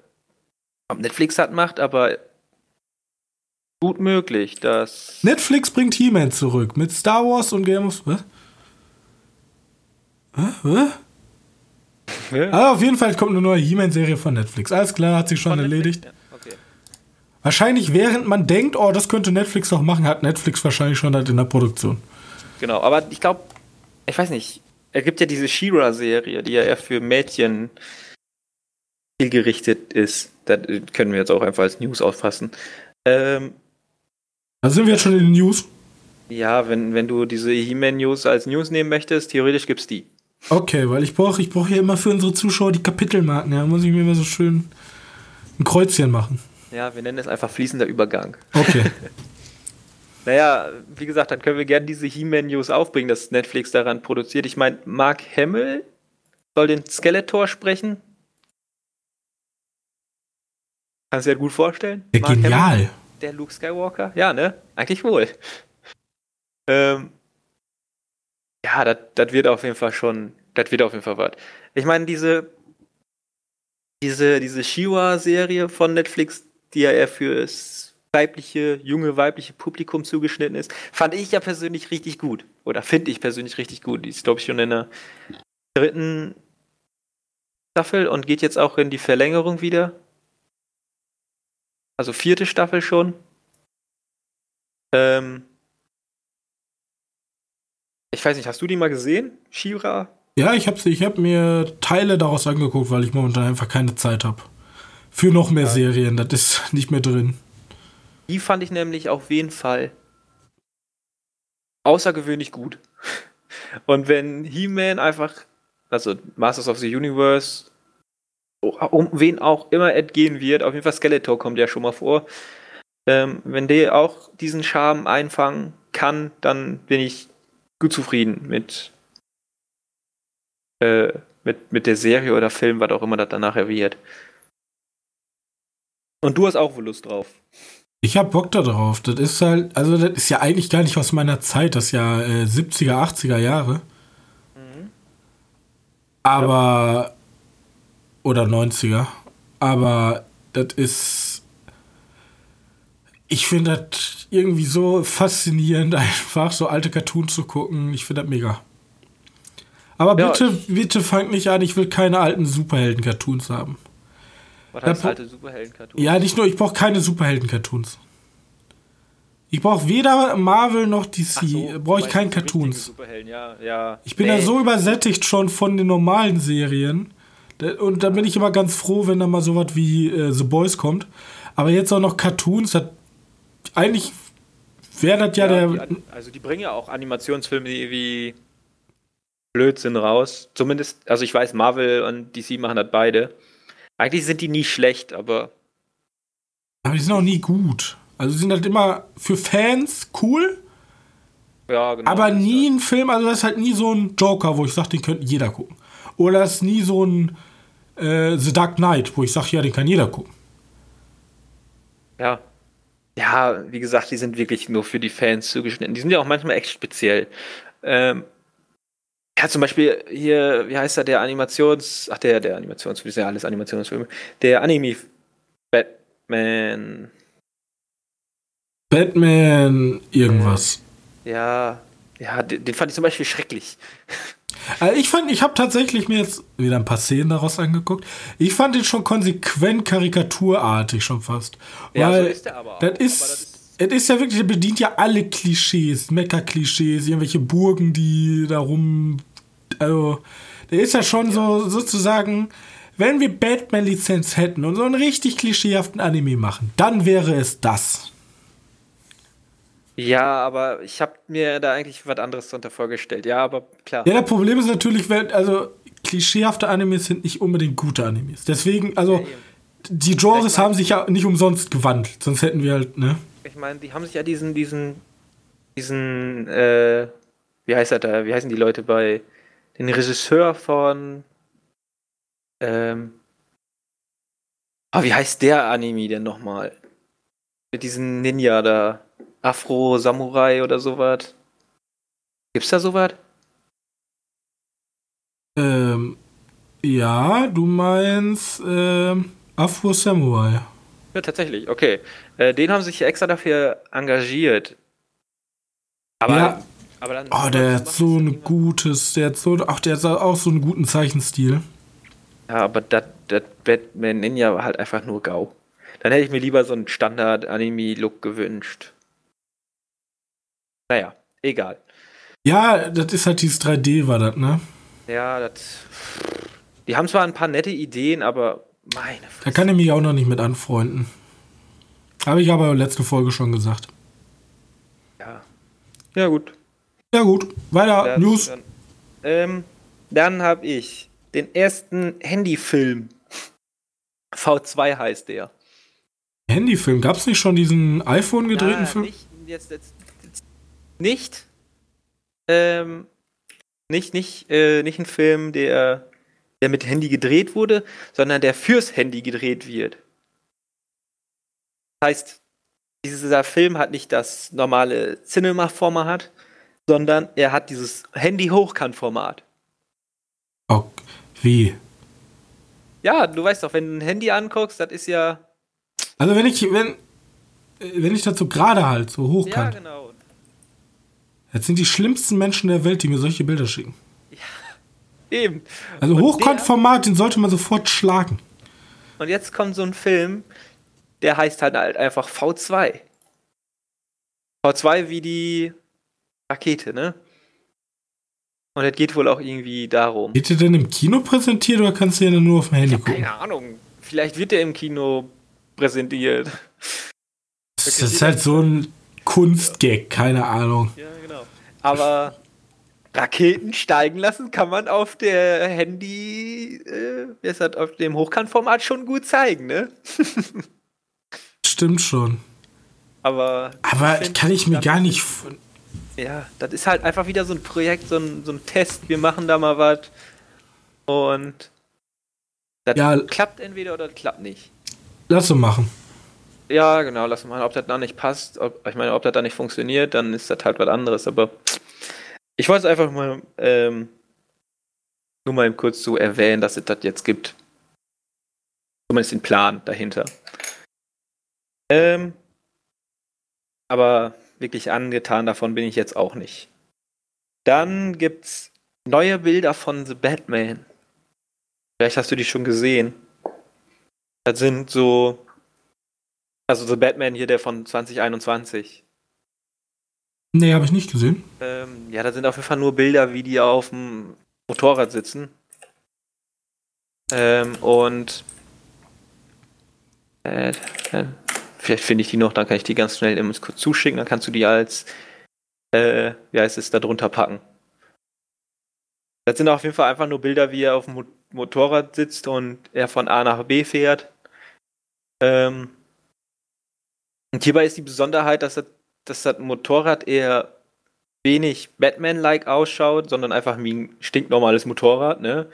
ob Netflix das macht, aber gut möglich, dass
Netflix bringt He-Man zurück mit Star Wars und Game of was? Hä? Hä? Ja. Aber auf jeden Fall kommt eine neue He-Man-Serie von Netflix. Alles klar, hat sich schon von erledigt. Okay. Wahrscheinlich, während man denkt, oh, das könnte Netflix noch machen, hat Netflix wahrscheinlich schon halt in der Produktion.
Genau, aber ich glaube, ich weiß nicht, er gibt ja diese She-Ra-Serie, die ja eher für Mädchen zielgerichtet ist. Das können wir jetzt auch einfach als News auffassen. Ähm,
da sind wir jetzt schon in den News.
Ja, wenn, wenn du diese He-Man-News als News nehmen möchtest, theoretisch gibt's die.
Okay, weil ich brauche ich brauch ja immer für unsere Zuschauer die Kapitelmarken. Ja, muss ich mir immer so schön ein Kreuzchen machen.
Ja, wir nennen es einfach fließender Übergang.
Okay. *laughs*
naja, wie gesagt, dann können wir gerne diese He-Man-News aufbringen, dass Netflix daran produziert. Ich meine, Mark Hamill soll den Skeletor sprechen. Kannst du dir gut vorstellen?
Ja, genial. Hamill,
der Luke Skywalker? Ja, ne? Eigentlich wohl. Ähm, ja, das wird auf jeden Fall schon, das wird auf jeden Fall was. Ich meine, diese, diese, diese Shiwa-Serie von Netflix, die ja eher fürs weibliche, junge weibliche Publikum zugeschnitten ist, fand ich ja persönlich richtig gut. Oder finde ich persönlich richtig gut. Die ist, glaube ich, schon in der dritten Staffel und geht jetzt auch in die Verlängerung wieder. Also vierte Staffel schon. Ähm ich weiß nicht, hast du die mal gesehen, Shira?
Ja, ich habe ich hab mir Teile daraus angeguckt, weil ich momentan einfach keine Zeit habe. Für noch mehr ja. Serien, das ist *laughs* nicht mehr drin.
Die fand ich nämlich auf jeden Fall außergewöhnlich gut. *laughs* Und wenn He-Man einfach, also Masters of the Universe, um wen auch immer es gehen wird, auf jeden Fall Skeletor kommt ja schon mal vor. Ähm, wenn der auch diesen Charme einfangen kann, dann bin ich gut zufrieden mit, äh, mit, mit der Serie oder Film, was auch immer das danach wird. Und du hast auch wohl Lust drauf.
Ich hab Bock da drauf. Das ist halt, also das ist ja eigentlich gar nicht aus meiner Zeit, das ist ja äh, 70er, 80er Jahre. Mhm. Aber, ja. oder 90er. Aber das ist, ich finde das irgendwie so faszinierend, *laughs* einfach so alte Cartoons zu gucken. Ich finde das mega. Aber bitte, ja, bitte fangt nicht an, ich will keine alten Superhelden-Cartoons haben. Was heißt alte Superhelden-Cartoons? Ja, nicht nur, ich brauche keine Superhelden-Cartoons. Ich brauche weder Marvel noch DC. So, brauche ich keine Cartoons.
Ja, ja.
Ich bin nee. ja so übersättigt schon von den normalen Serien. Und da bin ich immer ganz froh, wenn da mal sowas wie äh, The Boys kommt. Aber jetzt auch noch Cartoons, das, eigentlich wäre das ja, ja
der. Die, also die bringen ja auch Animationsfilme wie Blödsinn raus. Zumindest, also ich weiß, Marvel und DC machen das beide. Eigentlich sind die nie schlecht, aber.
Aber die sind auch nie gut. Also die sind halt immer für Fans cool. Ja, genau. Aber nie ein Film, also das ist halt nie so ein Joker, wo ich sage, den könnte jeder gucken. Oder das ist nie so ein äh, The Dark Knight, wo ich sage, ja, den kann jeder gucken.
Ja. Ja, wie gesagt, die sind wirklich nur für die Fans zugeschnitten. Die sind ja auch manchmal echt speziell. Ähm, ja, zum Beispiel hier, wie heißt er, der Animations... Ach, der, der Animationsfilm, ist ja alles Animationsfilme. Der Anime Batman...
Batman irgendwas.
Ja, ja, den, den fand ich zum Beispiel schrecklich.
Also ich fand, ich habe tatsächlich mir jetzt wieder ein paar Szenen daraus angeguckt. Ich fand den schon konsequent karikaturartig schon fast. Ja, Weil so ist der aber auch. Das ist, aber das ist es ist ja wirklich, er bedient ja alle Klischees, Mecker-Klischees, irgendwelche Burgen, die darum. Also, der ist ja schon so sozusagen, wenn wir Batman-Lizenz hätten und so einen richtig klischeehaften Anime machen, dann wäre es das.
Ja, aber ich habe mir da eigentlich was anderes darunter vorgestellt. Ja, aber klar.
Ja, das Problem ist natürlich, also klischeehafte Animes sind nicht unbedingt gute Animes. Deswegen, also ja, die Genres haben sich ja nicht umsonst gewandelt. Sonst hätten wir halt, ne?
Ich meine, die haben sich ja diesen, diesen, diesen, äh, wie heißt er da, wie heißen die Leute bei, den Regisseur von, ähm, oh, wie heißt der Anime denn nochmal? Mit diesem Ninja da, Afro-Samurai oder sowas. Gibt's da sowas?
Ähm, ja, du meinst, ähm, Afro-Samurai.
Ja, tatsächlich, okay. Äh, den haben sich extra dafür engagiert.
Aber, ja. aber dann. Oh, der hat so ein gutes, der hat so, ach, der hat auch so einen guten Zeichenstil.
Ja, aber das Batman Ninja war halt einfach nur GAU. Dann hätte ich mir lieber so einen Standard-Anime-Look gewünscht. Naja, egal.
Ja, das ist halt dieses 3D, war das, ne?
Ja, das. Die haben zwar ein paar nette Ideen, aber meine
Fresse. Da kann ich mich auch noch nicht mit anfreunden. Habe ich aber letzte Folge schon gesagt.
Ja. Ja, gut.
Ja, gut. Weiter.
Ja,
News.
Dann, ähm, dann habe ich den ersten Handyfilm. V2 heißt der.
Handyfilm? Gab es nicht schon diesen iPhone gedrehten Film?
Nicht, jetzt, jetzt, nicht. Ähm, nicht, nicht, äh, nicht ein Film, der der mit Handy gedreht wurde, sondern der fürs Handy gedreht wird. Das heißt, dieser Film hat nicht das normale Cinema-Format, sondern er hat dieses Handy-Hochkant-Format.
Okay. Wie?
Ja, du weißt doch, wenn du ein Handy anguckst, das ist ja.
Also wenn ich, wenn, wenn ich so gerade halt, so hochkant.
Ja, genau.
Das sind die schlimmsten Menschen der Welt, die mir solche Bilder schicken.
Eben.
Also
Und
Hochkantformat, den sollte man sofort schlagen.
Und jetzt kommt so ein Film, der heißt halt, halt einfach V2. V2 wie die Rakete, ne? Und es geht wohl auch irgendwie darum.
Wird der denn im Kino präsentiert oder kannst du den nur auf dem Handy gucken?
Keine Ahnung. Vielleicht wird der im Kino präsentiert.
Das ist halt so ein Kunstgag, keine Ahnung.
Ja. Aber Raketen steigen lassen kann man auf der Handy, äh, wie ist das, auf dem Hochkantformat schon gut zeigen, ne? *laughs*
Stimmt schon.
Aber.
Aber
find,
kann ich mir gar nicht.
Ja, das ist halt einfach wieder so ein Projekt, so ein, so ein Test. Wir machen da mal was. Und. Das
Ja.
klappt entweder oder das klappt nicht.
Lass es machen.
Ja, genau, lass mal, ob das da nicht passt. Ob, ich meine, ob das da nicht funktioniert, dann ist das halt was anderes. Aber ich wollte es einfach mal ähm, nur mal kurz so erwähnen, dass es das jetzt gibt. Zumindest den Plan dahinter. Ähm, aber wirklich angetan davon bin ich jetzt auch nicht. Dann gibt's neue Bilder von The Batman. Vielleicht hast du die schon gesehen. Das sind so also The Batman hier, der von 2021.
Nee, habe ich nicht gesehen.
Ähm, ja, da sind auf jeden Fall nur Bilder, wie die auf dem Motorrad sitzen. Ähm, und äh, äh, vielleicht finde ich die noch, dann kann ich die ganz schnell kurz zuschicken, dann kannst du die als, äh, wie heißt es, da drunter packen. Das sind auf jeden Fall einfach nur Bilder, wie er auf dem Mo Motorrad sitzt und er von A nach B fährt. Ähm, und hierbei ist die Besonderheit, dass das, dass das Motorrad eher wenig Batman-like ausschaut, sondern einfach wie ein stinknormales Motorrad, ne?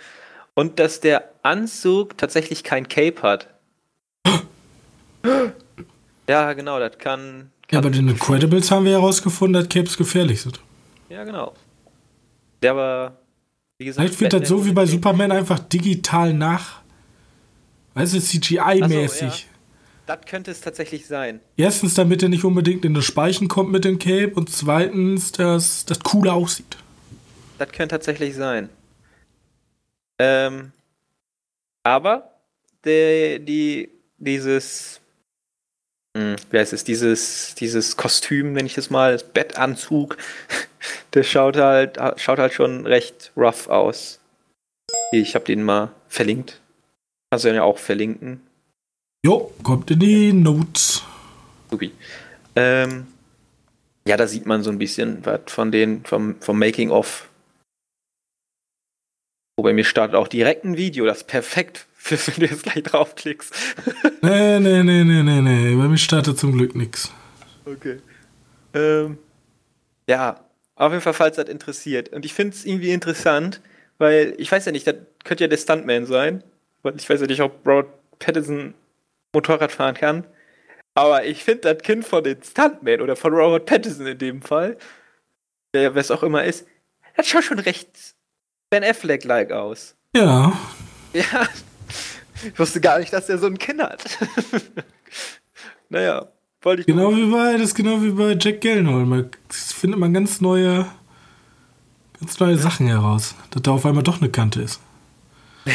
Und dass der Anzug tatsächlich kein Cape hat. ja, genau, das kann.
Ja, bei den Incredibles haben wir herausgefunden, dass Capes gefährlich sind.
Ja, genau. Der war, wie gesagt.
Vielleicht wird das so wie bei Superman einfach digital nach. Weißt du, CGI-mäßig.
Das könnte es tatsächlich sein.
Erstens, damit er nicht unbedingt in das Speichen kommt mit dem Cape und zweitens, dass das cooler aussieht.
Das könnte tatsächlich sein. Ähm, aber der, die, dieses, hm, wie heißt es, dieses, dieses Kostüm, wenn ich das mal, das Bettanzug, *laughs* der schaut halt, schaut halt schon recht rough aus. Ich habe den mal verlinkt. Kannst du den ja auch verlinken.
Jo, kommt in die Notes.
Supi. Ähm, ja, da sieht man so ein bisschen was von den, vom, vom Making of. Wobei mir startet auch direkt ein Video, das ist perfekt, *laughs* wenn du jetzt gleich draufklickst. *laughs*
Nee, nee, nee, nee, nee, nee. Bei mir startet zum Glück nix.
Okay. Ähm, ja, auf jeden Fall, falls das interessiert. Und ich finde es irgendwie interessant, weil ich weiß ja nicht, das könnte ja der Stuntman sein. Weil ich weiß ja nicht, ob Robert Pattinson Motorrad fahren kann. Aber ich finde das Kind von den Stuntman oder von Robert Pattinson in dem Fall, wer es auch immer ist, das schaut schon recht Ben Affleck-like aus.
Ja,
Ja, ich wusste gar nicht, dass er so ein Kind hat. *laughs* naja, wollte ich
genau wie bei, das ist genau wie bei Jack Gyllenhaal. Da findet man ganz neue, ganz neue Sachen heraus. Dass da auf einmal doch eine Kante ist. *laughs*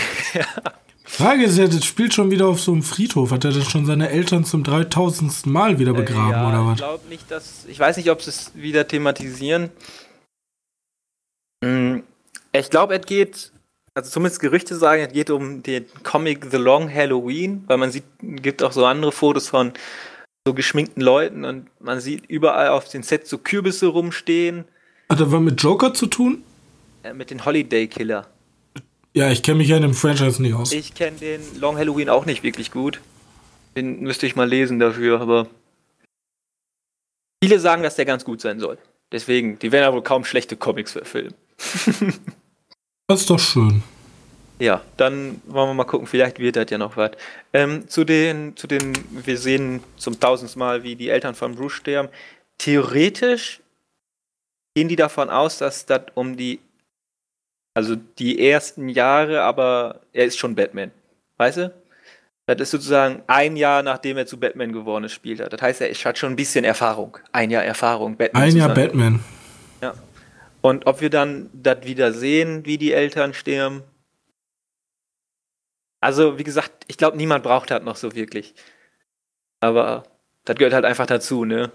Frage ist ja, das spielt schon wieder auf so einem Friedhof. Hat er das schon seine Eltern zum 3000. Mal wieder begraben
Äh, ja,
oder
Ich
was?
glaube nicht, dass. Ich weiß nicht, ob sie es wieder thematisieren. Hm, Ich glaube, es geht. Also zumindest Gerüchte sagen, es geht um den Comic The Long Halloween, weil man sieht, gibt auch so andere Fotos von so geschminkten Leuten und man sieht überall auf den Sets so Kürbisse rumstehen
Hat er was mit Joker zu tun?
äh, mit den Holiday Killer.
Ja, ich kenne mich ja in dem Franchise nicht aus.
Ich kenne den Long Halloween auch nicht wirklich gut. Den müsste ich mal lesen dafür, aber viele sagen, dass der ganz gut sein soll. Deswegen, die werden ja wohl kaum schlechte Comics verfilmen. *laughs*
Das ist doch schön.
Ja, dann wollen wir mal gucken, vielleicht wird das ja noch was. Ähm, zu den, zu den, wir sehen zum tausendsten Mal, wie die Eltern von Bruce sterben. Theoretisch gehen die davon aus, dass das um die, also die ersten Jahre, aber er ist schon Batman. Weißt du? Das ist sozusagen ein Jahr, nachdem er zu Batman geworden ist, spielt er. Das heißt, er hat schon ein bisschen Erfahrung. Ein Jahr Erfahrung.
Batman ein Jahr sein. Batman.
Ja. Und ob wir dann das wieder sehen, wie die Eltern sterben. Also, wie gesagt, ich glaube, niemand braucht das noch so wirklich. Aber das gehört halt einfach dazu, ne?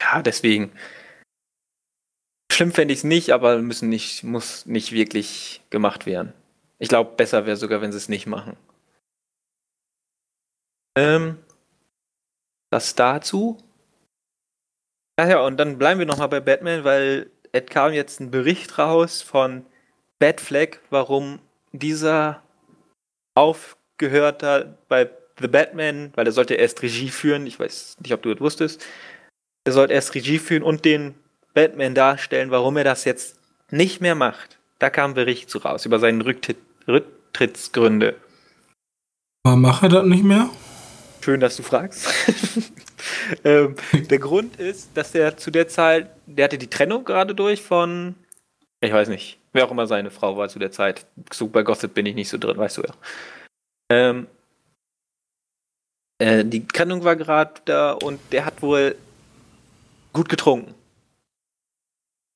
Ja, deswegen. Schlimm fände ich es nicht, aber müssen nicht, muss nicht wirklich gemacht werden. Ich glaube, besser wäre sogar, wenn sie es nicht machen. Ähm, das dazu. Ach ja, und dann bleiben wir nochmal bei Batman, weil es kam jetzt ein Bericht raus von Batfleck, warum dieser aufgehört hat bei The Batman, weil er sollte erst Regie führen. Ich weiß nicht, ob du das wusstest. Er sollte erst Regie führen und den Batman darstellen, warum er das jetzt nicht mehr macht. Da kam ein Bericht zu raus über seine Rücktritt, Rücktrittsgründe.
Warum macht er das nicht mehr?
Schön, dass du fragst. *laughs* ähm, der Grund ist, dass er zu der Zeit, der hatte die Trennung gerade durch von, ich weiß nicht, wer auch immer seine Frau war zu der Zeit. So bei Gossip bin ich nicht so drin, weißt du ja. Ähm, äh, die Trennung war gerade da und der hat wohl gut getrunken.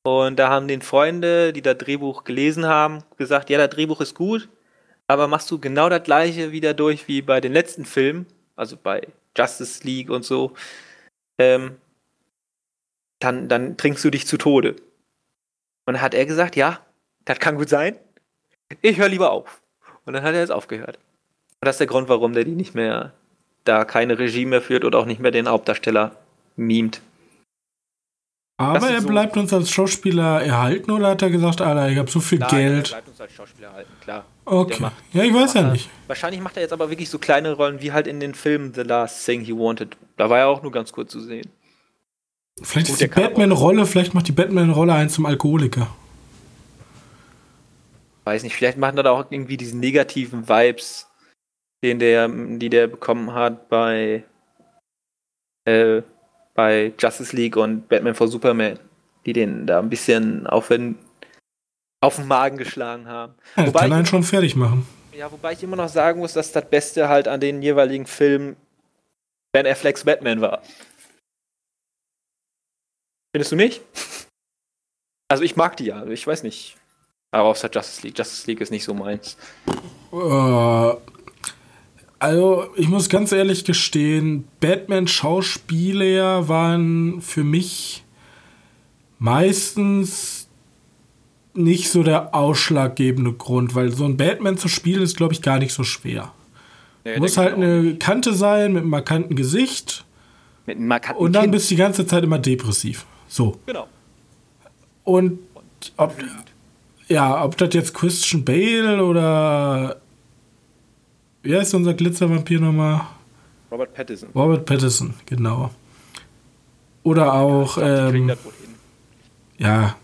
Und da haben den Freunde, die das Drehbuch gelesen haben, gesagt, ja, das Drehbuch ist gut, aber machst du genau das gleiche wieder durch wie bei den letzten Filmen, also bei Justice League und so, ähm, dann, dann trinkst du dich zu Tode. Und dann hat er gesagt, ja, das kann gut sein. Ich höre lieber auf. Und dann hat er jetzt aufgehört. Und das ist der Grund, warum der die nicht mehr, da keine Regie mehr führt oder auch nicht mehr den Hauptdarsteller mimt.
Aber er so bleibt uns als Schauspieler erhalten oder hat er gesagt, Alter, ich habe so viel Nein, Geld? Er bleibt uns als Schauspieler erhalten, klar. Okay. Macht, ja, ich weiß ja nicht.
Wahrscheinlich macht er jetzt aber wirklich so kleine Rollen wie halt in den Filmen The Last Thing He Wanted. Da war er auch nur ganz kurz zu sehen.
Vielleicht Gut, ist die Batman-Rolle, vielleicht macht die Batman-Rolle einen zum Alkoholiker.
Weiß nicht, vielleicht machen da auch irgendwie diese negativen Vibes, den der, die der bekommen hat bei äh, bei Justice League und Batman for Superman, die den da ein bisschen auf den, auf den Magen geschlagen haben.
Ja, wobei kann einen schon fertig machen.
Ja, wobei ich immer noch sagen muss, dass das Beste halt an den jeweiligen Filmen Ben Afflecks Batman war. Findest du nicht? *laughs* Also ich mag die ja, ich weiß nicht. Aber außer Justice League. Justice League ist nicht so meins.
Uh, also, ich muss ganz ehrlich gestehen, Batman-Schauspieler waren für mich meistens nicht so der ausschlaggebende Grund, weil so ein Batman zu spielen ist, glaube ich, gar nicht so schwer. Nee, muss halt eine Kante sein mit einem markanten Gesicht. Mit einem markanten Und dann kind. bist du die ganze Zeit immer depressiv. So. Genau. Und ob, ja, ob das jetzt Christian Bale oder wie heißt unser Glitzervampir nochmal?
Robert Pattinson.
Robert Pattinson, genau. Oder auch. Ja, ähm, ja.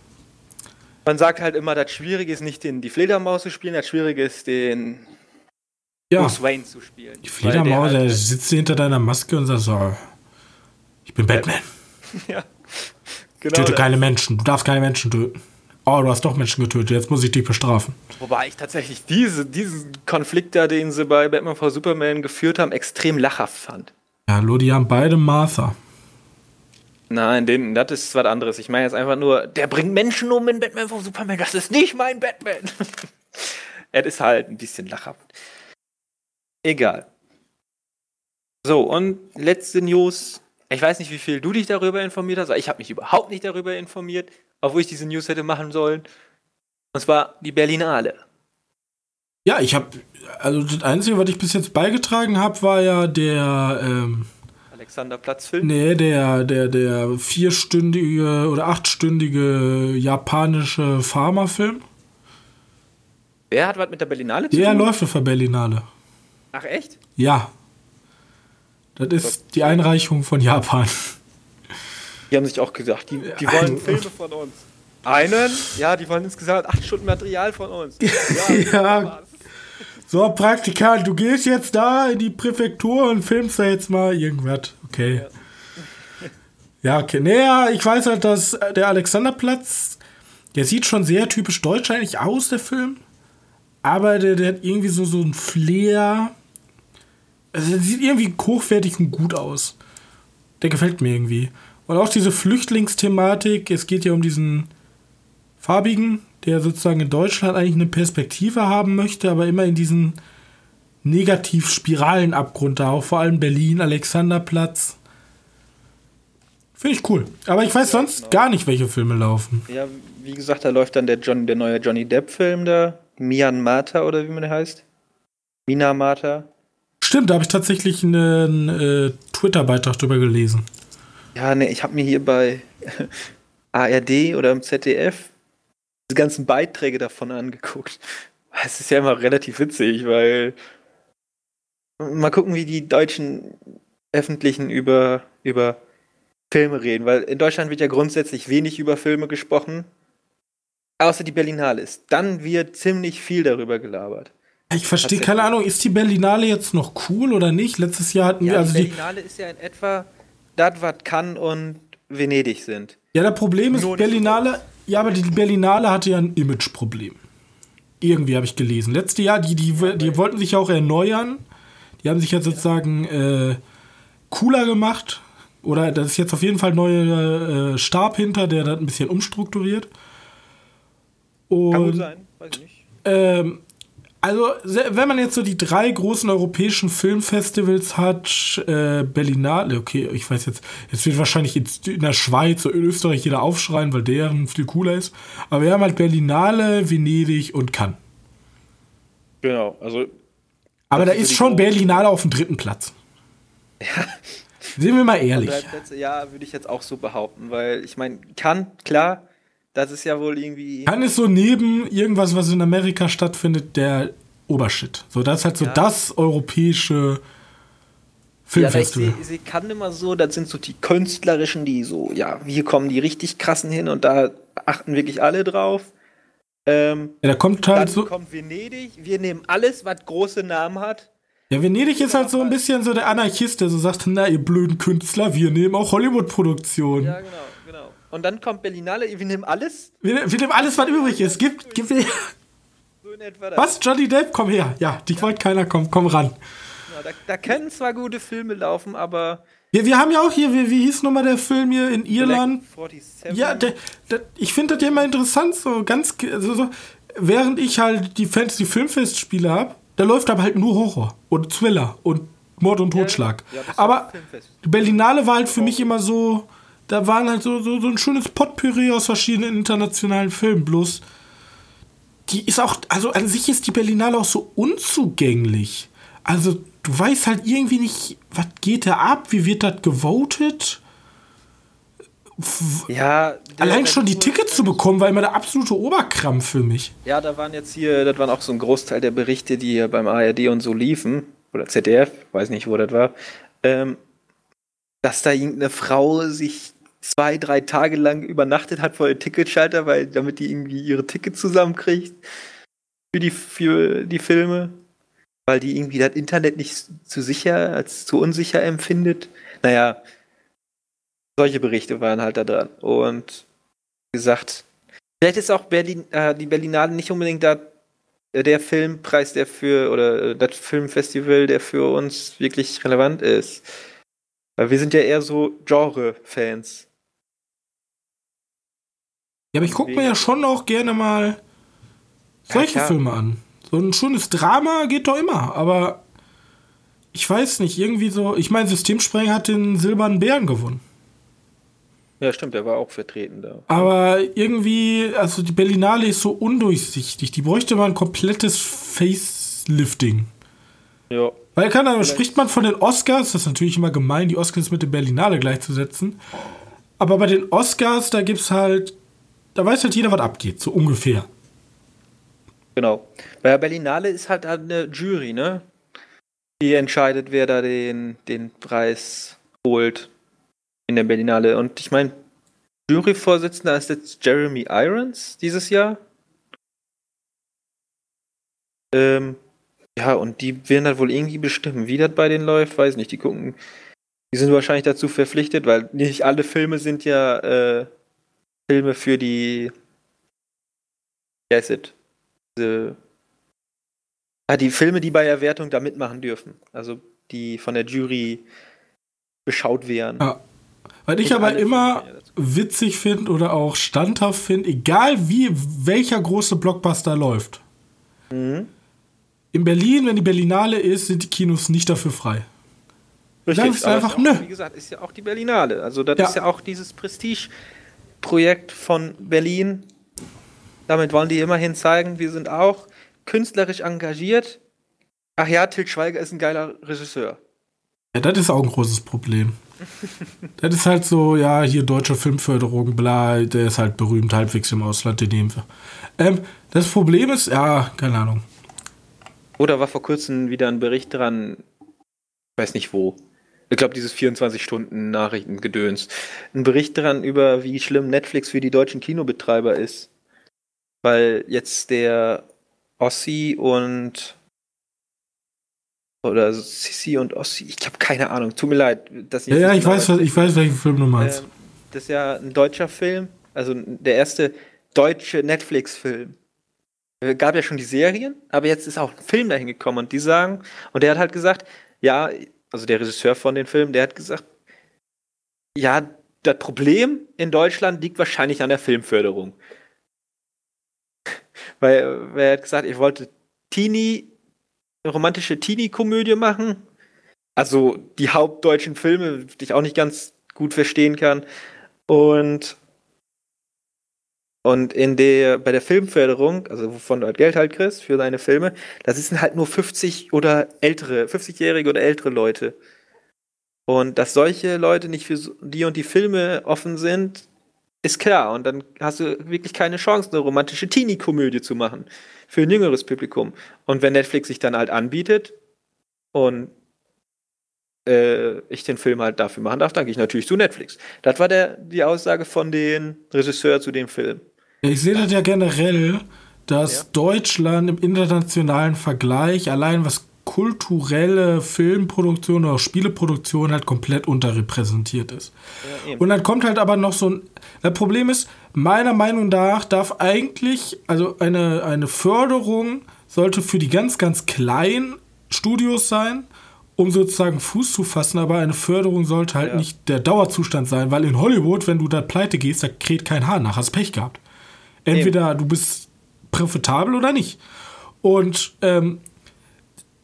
Man sagt halt immer, das Schwierige ist nicht den, die Fledermaus zu spielen, das Schwierige ist den
ja. Bruce Wayne zu spielen. Die Fledermaus, der, halt, der sitzt hinter deiner Maske und sagt so: Ich bin Batman. *laughs* ja. Genau Töte keine Menschen, du darfst keine Menschen töten oh, du hast doch Menschen getötet, jetzt muss ich dich bestrafen.
Wobei ich tatsächlich diese, diesen Konflikt da, den sie bei Batman vs. Superman geführt haben, extrem lachhaft fand.
Ja, nur die haben beide Martha.
Nein, den, das ist was anderes. Ich meine jetzt einfach nur, der bringt Menschen um in Batman vs. Superman, das ist nicht mein Batman. *laughs* er ist halt ein bisschen lachhaft. Egal. So, und letzte News. Ich weiß nicht, wie viel du dich darüber informiert hast, aber ich habe mich überhaupt nicht darüber informiert obwohl ich diese News hätte machen sollen. Und zwar die Berlinale.
Ja, ich habe, also das Einzige, was ich bis jetzt beigetragen habe, war ja der ähm,
Alexanderplatz-Film.
Nee, der, der, der vierstündige oder achtstündige japanische Pharmafilm.
Wer hat was mit der Berlinale zu
tun? Der läuft auf der Berlinale.
Ach echt?
Ja. Das ist die Einreichung von Japan.
Die haben sich auch gesagt, die, die wollen Filme von uns. Einen? Ja, die wollen insgesamt acht Stunden Material von uns. *laughs* Ja. ja.
So, Praktikant, du gehst jetzt da in die Präfektur und filmst da jetzt mal irgendwas. Okay. Ja, okay. Naja, ich weiß halt, dass der Alexanderplatz, der sieht schon sehr typisch deutsch eigentlich aus, der Film. aber der, der hat irgendwie so, so ein Flair. Also der sieht irgendwie hochwertig und gut aus. Der gefällt mir irgendwie. Und auch diese Flüchtlingsthematik, es geht ja um diesen farbigen, der sozusagen in Deutschland eigentlich eine Perspektive haben möchte, aber immer in diesen Negativ-Spiralenabgrund da, auch vor allem Berlin, Alexanderplatz. Finde ich cool. Aber ich weiß sonst genau. gar nicht, welche Filme laufen.
Ja, wie gesagt, da läuft dann der, John, der neue Johnny Depp-Film da. Mian Mata oder wie man der heißt. Mina Mata.
Stimmt, da habe ich tatsächlich einen äh, Twitter-Beitrag drüber gelesen.
Ja, ne, ich habe mir hier bei *laughs* ARD oder im ZDF diese ganzen Beiträge davon angeguckt. Es ist ja immer relativ witzig, weil mal gucken, wie die deutschen öffentlichen über, über Filme reden, weil in Deutschland wird ja grundsätzlich wenig über Filme gesprochen, außer die Berlinale ist. Dann wird ziemlich viel darüber gelabert.
Ich verstehe keine Ahnung, ist die Berlinale jetzt noch cool oder nicht? Letztes Jahr hatten
ja,
wir also
die Berlinale ist ja in etwa das, was Cannes und Venedig sind.
Ja, das Problem ist, Nur Berlinale, ja, aber die Berlinale hatte ja ein Imageproblem. Irgendwie habe ich gelesen. Letztes Jahr, die, die, die wollten sich auch erneuern. Die haben sich jetzt sozusagen äh, cooler gemacht. Oder da ist jetzt auf jeden Fall ein neuer äh, Stab hinter, der das ein bisschen umstrukturiert. Und, Kann gut sein, weiß ich nicht. Ähm, also, wenn man jetzt so die drei großen europäischen Filmfestivals hat, äh, Berlinale, okay, ich weiß jetzt, jetzt wird wahrscheinlich in der Schweiz oder in Österreich jeder aufschreien, weil deren viel cooler ist. Aber wir haben halt Berlinale, Venedig und Cannes.
Genau, also.
Aber da ist schon Berlinale auf dem dritten Platz. Ja. Sehen wir mal ehrlich.
Plätze, ja, würde ich jetzt auch so behaupten, weil ich meine, Cannes, klar, das ist ja wohl irgendwie.
Kann es so neben irgendwas, was in Amerika stattfindet, der Obershit. So, das ist halt so ja. das europäische Filmfestival.
Ja, ich sehe kann immer so, das sind so die künstlerischen, die so, ja, hier kommen die richtig krassen hin und da achten wirklich alle drauf.
Ähm, ja, da kommt halt
dann
so.
kommt Venedig, wir nehmen alles, was große Namen hat.
Ja, Venedig ist halt so ein bisschen so der Anarchist, der so sagt, na, ihr blöden Künstler, wir nehmen auch Hollywood-Produktionen. Ja, genau.
Und dann kommt Berlinale, wir nehmen alles.
Wir, wir nehmen alles, was übrig ist. Gib, gib mir. So in etwa das. Was? Johnny Depp? Komm her. Ja, dich ja. wollte keiner kommen. Komm ran.
Ja, da, da, können zwar gute Filme laufen, aber.
Wir, wir haben ja auch hier, wie, wie hieß nochmal der Film hier in Irland? 47. Ja, der, der, ich finde das ja immer interessant, so ganz. Also so, während ich halt die Fantasy Filmfestspiele habe, da läuft aber halt nur Horror und Thriller und Mord und Totschlag. Ja, aber Berlinale war halt für mich immer so da waren halt so, so, so ein schönes Potpourri aus verschiedenen internationalen Filmen. Bloß, die ist auch, also an sich ist die Berlinale auch so unzugänglich. Also, du weißt halt irgendwie nicht, was geht da ab, wie wird das gewotet.
Ja,
allein schon die Tickets zu bekommen, war immer der absolute Oberkrampf für mich.
Ja, da waren jetzt hier, das waren auch so ein Großteil der Berichte, die hier beim ARD und so liefen, oder ZDF, weiß nicht, wo das war, ähm, dass da irgendeine Frau sich zwei, drei Tage lang übernachtet hat vor dem Ticketschalter, weil damit die irgendwie ihre Tickets zusammenkriegt für die, für die Filme, weil die irgendwie das Internet nicht zu sicher, als zu unsicher empfindet. Naja, solche Berichte waren halt da dran. Und wie gesagt, vielleicht ist auch Berlin, äh, die Berlinale nicht unbedingt da äh, der Filmpreis, der für, oder äh, das Filmfestival, der für uns wirklich relevant ist. Weil wir sind ja eher so Genre-Fans.
Ja, aber ich gucke mir ja schon auch gerne mal solche ja, Filme an. So ein schönes Drama geht doch immer, aber ich weiß nicht, irgendwie so. Ich meine, Systemsprenger hat den Silbernen Bären gewonnen.
Ja, stimmt, der war auch vertreten da.
Aber irgendwie, also die Berlinale ist so undurchsichtig. Die bräuchte mal ein komplettes Facelifting. Ja. Weil kann, dann spricht man von den Oscars, das ist natürlich immer gemein, die Oscars mit der Berlinale gleichzusetzen. Aber bei den Oscars, da gibt es halt da weiß halt jeder, was abgeht, so ungefähr.
Genau. Bei der Berlinale ist halt eine Jury, ne? Die entscheidet, wer da den, den Preis holt in der Berlinale. Und ich meine, Juryvorsitzender ist jetzt Jeremy Irons dieses Jahr. Ähm, ja, und die werden halt wohl irgendwie bestimmen, wie das bei denen läuft, weiß nicht. Die gucken, die sind wahrscheinlich dazu verpflichtet, weil nicht alle Filme sind ja äh, Filme für die. Wie heißt es? Diese Ah, die Filme, die bei der Wertung da mitmachen dürfen. Also die von der Jury beschaut werden.
Ja. Weil ich aber immer witzig finde oder auch standhaft finde, egal wie welcher große Blockbuster läuft. Mhm. In Berlin, wenn die Berlinale ist, sind die Kinos nicht dafür frei.
Richtig, ist einfach, nö. Wie gesagt, ist ja auch die Berlinale. Also das ja. ist ja auch dieses Prestige-Projekt von Berlin. Damit wollen die immerhin zeigen, wir sind auch künstlerisch engagiert. Ach ja, Til Schweiger ist ein geiler Regisseur.
Ja, das ist auch ein großes Problem. *laughs* das ist halt so, ja, hier deutsche Filmförderung, bla, der ist halt berühmt, halbwegs im Ausland, den nehmen wir. Ähm, das Problem ist, ja, keine Ahnung.
Oder war vor kurzem wieder ein Bericht dran, ich weiß nicht wo. Ich glaube, dieses 24-Stunden-Nachrichtengedöns. Ein Bericht dran über, wie schlimm Netflix für die deutschen Kinobetreiber ist. Weil jetzt der Ossi und oder Sissi und Ossi, ich habe keine Ahnung, tut mir leid.
Dass ich ja, ja, ich weiß, was, ich weiß, welchen Film du meinst.
Ähm, das ist ja ein deutscher Film, also der erste deutsche Netflix-Film. Es gab ja schon die Serien, aber jetzt ist auch ein Film dahin gekommen und die sagen, und der hat halt gesagt, ja, also der Regisseur von den Filmen, der hat gesagt, ja, das Problem in Deutschland liegt wahrscheinlich an der Filmförderung. *laughs* weil, weil er hat gesagt, ich wollte Teenie romantische Teenie-Komödie machen. Also die hauptdeutschen Filme, die ich auch nicht ganz gut verstehen kann. Und, und in der, bei der Filmförderung, also wovon du halt Geld halt kriegst für deine Filme, da sitzen halt nur 50 oder ältere, 50-jährige oder ältere Leute. Und dass solche Leute nicht für die und die Filme offen sind, ist klar. Und dann hast du wirklich keine Chance, eine romantische Teenie-Komödie zu machen für ein jüngeres Publikum. Und wenn Netflix sich dann halt anbietet und äh, ich den Film halt dafür machen darf, dann gehe ich natürlich zu Netflix. Das war der, die Aussage von den Regisseur zu dem Film.
Ich sehe das ja generell, dass ja. Deutschland im internationalen Vergleich allein was kulturelle Filmproduktion oder Spieleproduktion halt komplett unterrepräsentiert ist. Ja, und dann kommt halt aber noch so ein. Das Problem ist, meiner Meinung nach darf eigentlich, also eine, eine Förderung sollte für die ganz, ganz kleinen Studios sein, um sozusagen Fuß zu fassen, aber eine Förderung sollte halt ja. nicht der Dauerzustand sein, weil in Hollywood, wenn du da pleite gehst, da kräht kein Haar nach, hast Pech gehabt. Entweder Eben. du bist profitabel oder nicht. Und ähm,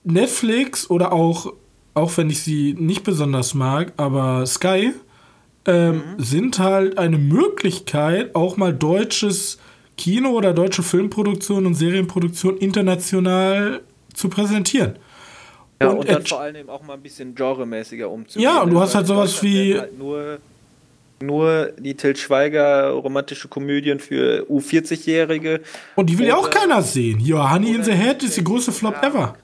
Netflix oder auch, auch wenn ich sie nicht besonders mag, aber Sky ähm, mhm. sind halt eine Möglichkeit, auch mal deutsches Kino oder deutsche Filmproduktion und Serienproduktion international zu präsentieren.
Ja, und, und dann vor allem auch mal ein bisschen genremäßiger umzugehen.
Ja, und du hast halt sowas wie. Halt
nur, nur die Til Schweiger romantische Komödien für U40-Jährige.
Und die will ja auch keiner sehen. Honey in the Head ist die größte Flop ever.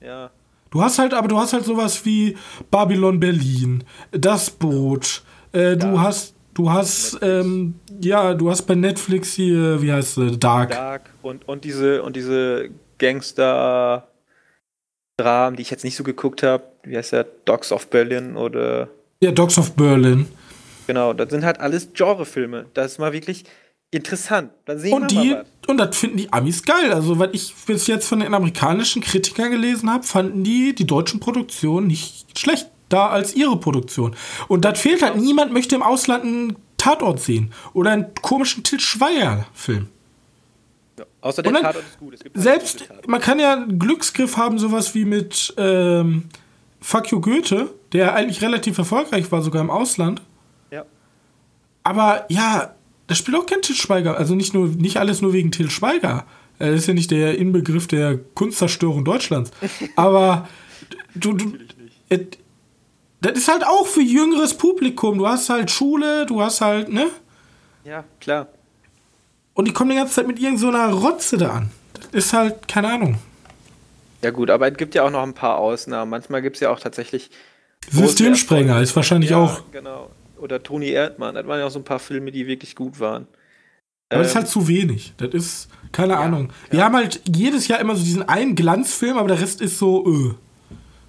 Ja. Du hast halt, aber du hast halt sowas wie Babylon Berlin, Das Boot. Äh, du ja. hast, du hast, ähm, ja, du hast bei Netflix hier, wie heißt es, Dark. Dark
und, und diese, und diese Gangster. Dramen, die ich jetzt nicht so geguckt habe, wie heißt der, Dogs of Berlin oder.
Ja, Dogs of Berlin.
Genau, das sind halt alles Genrefilme. Das ist mal wirklich interessant.
Da sehen und die, und das finden die Amis geil. Also, was ich bis jetzt von den amerikanischen Kritikern gelesen habe, fanden die die deutschen Produktionen nicht schlecht da als ihre Produktion. Und das fehlt halt. Niemand möchte im Ausland einen Tatort sehen oder einen komischen Til Schweiger-Film.
Ja, außer der Tatort ist gut.
Halt selbst, man kann ja einen Glücksgriff haben, sowas wie mit ähm, Fuck You Goethe, der eigentlich relativ erfolgreich war, sogar im Ausland. Aber ja, da spielt auch kein Til Schweiger. Also nicht nur, nicht alles nur wegen Til Schweiger. Er ist ja nicht der Inbegriff der Kunstzerstörung Deutschlands. *laughs* Aber du, du et, das ist halt auch für jüngeres Publikum. Du hast halt Schule, du hast halt, ne?
Ja, klar.
Und die kommen die ganze Zeit mit irgendeiner so Rotze da an. Das ist halt, keine Ahnung.
Ja, gut, aber es gibt ja auch noch ein paar Ausnahmen. Manchmal gibt es ja auch tatsächlich.
Systemsprenger ist wahrscheinlich ja, auch.
Genau oder Toni Erdmann. Das waren ja auch so ein paar Filme, die wirklich gut waren.
Aber ähm, das ist halt ähm, zu wenig. Das ist, keine ja, Ahnung. Wir ja. haben halt jedes Jahr immer so diesen einen Glanzfilm, aber der Rest ist so, öh.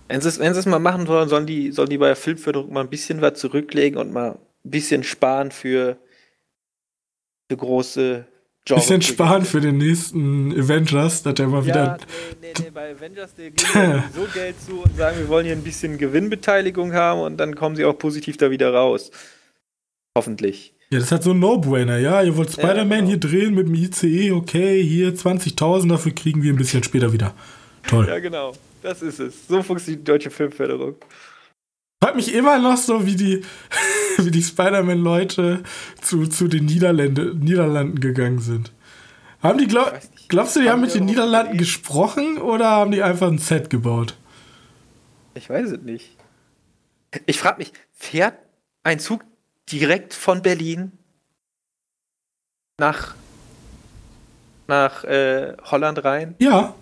Wenn sie es mal machen wollen, sollen die, sollen die bei der Filmförderung mal ein bisschen was zurücklegen und mal ein bisschen sparen für, für große
Bisschen sparen für den nächsten Avengers, dass der mal wieder.
Ja, nee, nee, nee, bei Avengers, der geben ja *laughs* so Geld zu und sagen, wir wollen hier ein bisschen Gewinnbeteiligung haben und dann kommen sie auch positiv da wieder raus. Hoffentlich.
Ja, das hat so ein No-Brainer, ja. Ihr wollt Spider-Man
genau.
hier drehen mit dem ICE, okay, hier 20.000, dafür kriegen wir ein bisschen später wieder. Toll.
Ja, genau. Das ist es. So funktioniert die deutsche Filmförderung.
Fragt mich immer noch so, wie die, *laughs* wie die Spider-Man-Leute zu, zu den Niederlande, Niederlanden gegangen sind. Haben die, glaub, glaubst du, die
Haben
mit den Niederlanden gesprochen oder haben die einfach ein Set gebaut?
Ich weiß es nicht. Ich frage mich, fährt ein Zug direkt von Berlin nach, nach äh, Holland rein?
Ja,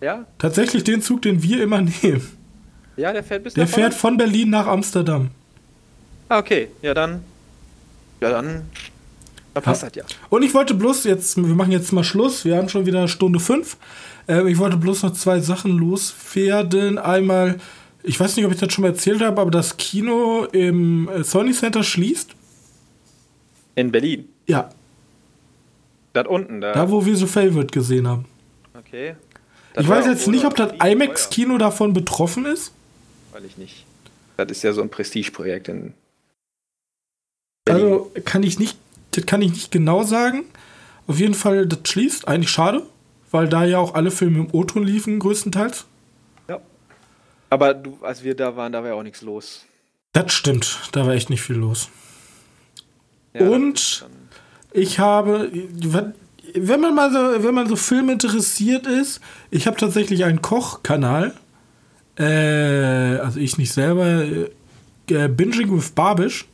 Ja?
tatsächlich den Zug, den wir immer *laughs* nehmen.
Ja, der fährt bis
Der fährt von Berlin nach Amsterdam.
Ah, okay. Ja, dann. Ja, dann. Dann passt das ja.
Und ich wollte bloß jetzt, wir machen jetzt mal Schluss, wir haben schon wieder Stunde fünf. Ähm, ich wollte bloß noch zwei Sachen loswerden. Einmal, ich weiß nicht, ob ich das schon mal erzählt habe, aber das Kino im äh, Sony Center schließt.
In Berlin.
Ja,
Da unten, da.
da wo wir so Favorite gesehen haben.
okay.
ich weiß jetzt nicht, ob das IMAX-Kino davon betroffen ist.
Weil ich nicht. Das ist ja so ein Prestigeprojekt in. Berlin.
Also kann ich nicht, das kann ich nicht genau sagen. Auf jeden Fall, das schließt. Eigentlich schade, weil da ja auch alle Filme im O-Ton liefen, größtenteils.
Ja. Aber du, als wir da waren, da war ja auch nichts los.
Das stimmt, da war echt nicht viel los.
Ja,
Und- Ich habe, wenn man mal so, wenn man so Film interessiert ist, ich habe tatsächlich einen Kochkanal. Äh, also ich nicht selber. Äh, Binging with Barbish.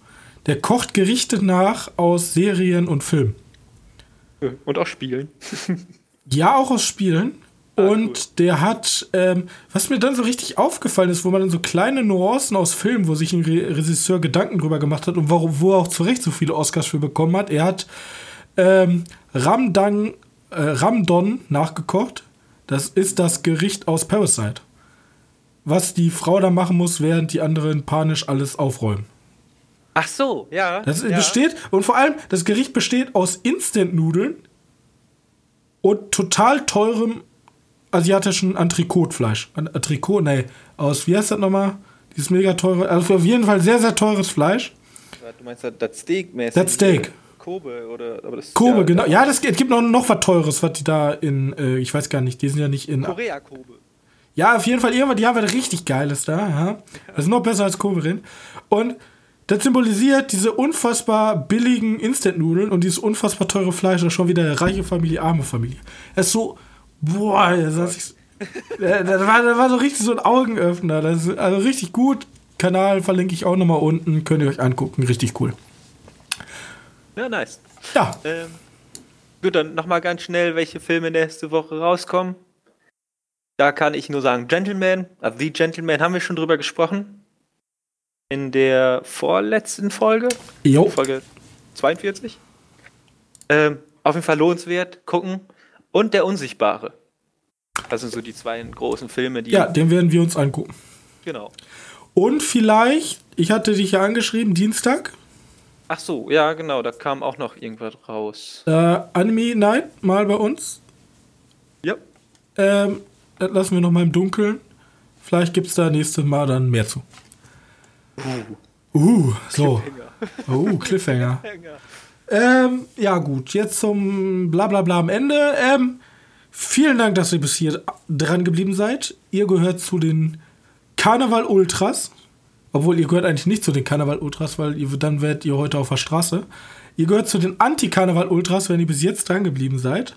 Der kocht Gerichte nach aus Serien und Filmen.
Und auch spielen. *laughs*
Ja, auch aus Spielen.
Ah,
und der hat, ähm, was mir dann so richtig aufgefallen ist, wo man dann so kleine Nuancen aus Filmen, wo sich ein Re Regisseur Gedanken drüber gemacht hat und wo, wo er auch zu Recht so viele Oscars für bekommen hat. Er hat ähm, Ramdang, äh, Ramdon nachgekocht. Das ist das Gericht aus Parasite. Was die Frau da machen muss, während die anderen panisch alles aufräumen.
Ach so, ja.
Das
ja.
besteht, und vor allem, das Gericht besteht aus Instant-Nudeln und total teurem asiatischen Antrikotfleisch. An- Antrikot, nee, aus, wie heißt das nochmal? Dieses mega teure, also auf jeden Fall sehr, sehr teures Fleisch.
Du meinst das, das Steak mäßig?
Das Steak.
Kobe oder. Aber das,
Kobe,
ja,
genau. Ja, das, es gibt noch, noch was Teures, was die da in, äh, ich weiß gar nicht, die sind ja nicht in.
Korea-Kobe.
Ja, auf jeden Fall die haben was richtig Geiles da. Ja. Das ist noch besser als Koberin. Und das symbolisiert diese unfassbar billigen Instant-Nudeln und dieses unfassbar teure Fleisch, das ist schon wieder reiche Familie, arme Familie. Es ist so, boah, das, hat sich, *laughs* das, war, das war so richtig so ein Augenöffner. Das ist also richtig gut. Kanal verlinke ich auch nochmal unten, könnt ihr euch angucken, richtig cool.
Ja, nice.
Ja,
Ähm, gut, dann nochmal ganz schnell, welche Filme nächste Woche rauskommen. Da kann ich nur sagen, Gentleman, also The Gentleman haben wir schon drüber gesprochen. In der vorletzten Folge,
jo,
Folge 42. Ähm, auf jeden Fall lohnenswert, gucken. Und Der Unsichtbare. Das sind so die zwei großen Filme, die.
ja, den werden wir uns angucken.
Genau.
Und vielleicht, ich hatte dich ja angeschrieben, Dienstag,
Ach so, ja, genau, da kam auch noch irgendwas raus.
äh, Anime Night mal bei uns.
Ja.
Ähm, das lassen wir noch mal im Dunkeln. Vielleicht gibt es da nächstes Mal dann mehr zu. Uh, so. Uh, Cliffhanger. Ähm, ja, gut. Jetzt zum Blablabla am Ende. Ähm, vielen Dank, dass ihr bis hier dran geblieben seid. Ihr gehört zu den Karneval Ultras. Obwohl, ihr gehört eigentlich nicht zu den Karneval Ultras, weil ihr, dann werdet ihr heute auf der Straße. Ihr gehört zu den Anti-Karneval Ultras, wenn ihr bis jetzt dran geblieben seid.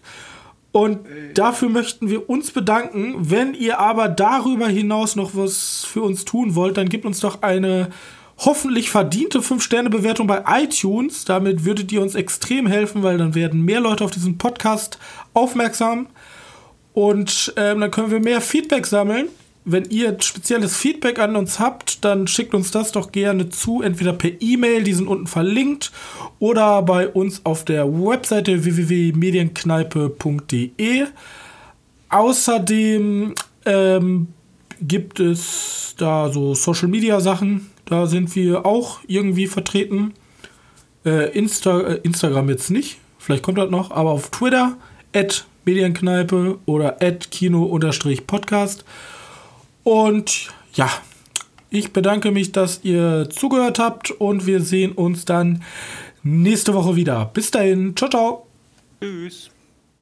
Und dafür möchten wir uns bedanken. Wenn ihr aber darüber hinaus noch was für uns tun wollt, dann gebt uns doch eine hoffentlich verdiente 5-Sterne-Bewertung bei iTunes. Damit würdet ihr uns extrem helfen, weil dann werden mehr Leute auf diesen Podcast aufmerksam. Und ähm, dann können wir mehr Feedback sammeln. Wenn ihr spezielles Feedback an uns habt, dann schickt uns das doch gerne zu, entweder per E-Mail, die sind unten verlinkt, oder bei uns auf der Webseite www.medienkneipe.de. Außerdem ähm, gibt es da so Social Media Sachen, da sind wir auch irgendwie vertreten. Äh, Insta äh, Instagram jetzt nicht. Vielleicht kommt das noch, aber auf Twitter, at Medienkneipe oder at Kino-Podcast. Und ja, ich bedanke mich, dass ihr zugehört habt und wir sehen uns dann nächste Woche wieder. Bis dahin, ciao, ciao.
Tschüss.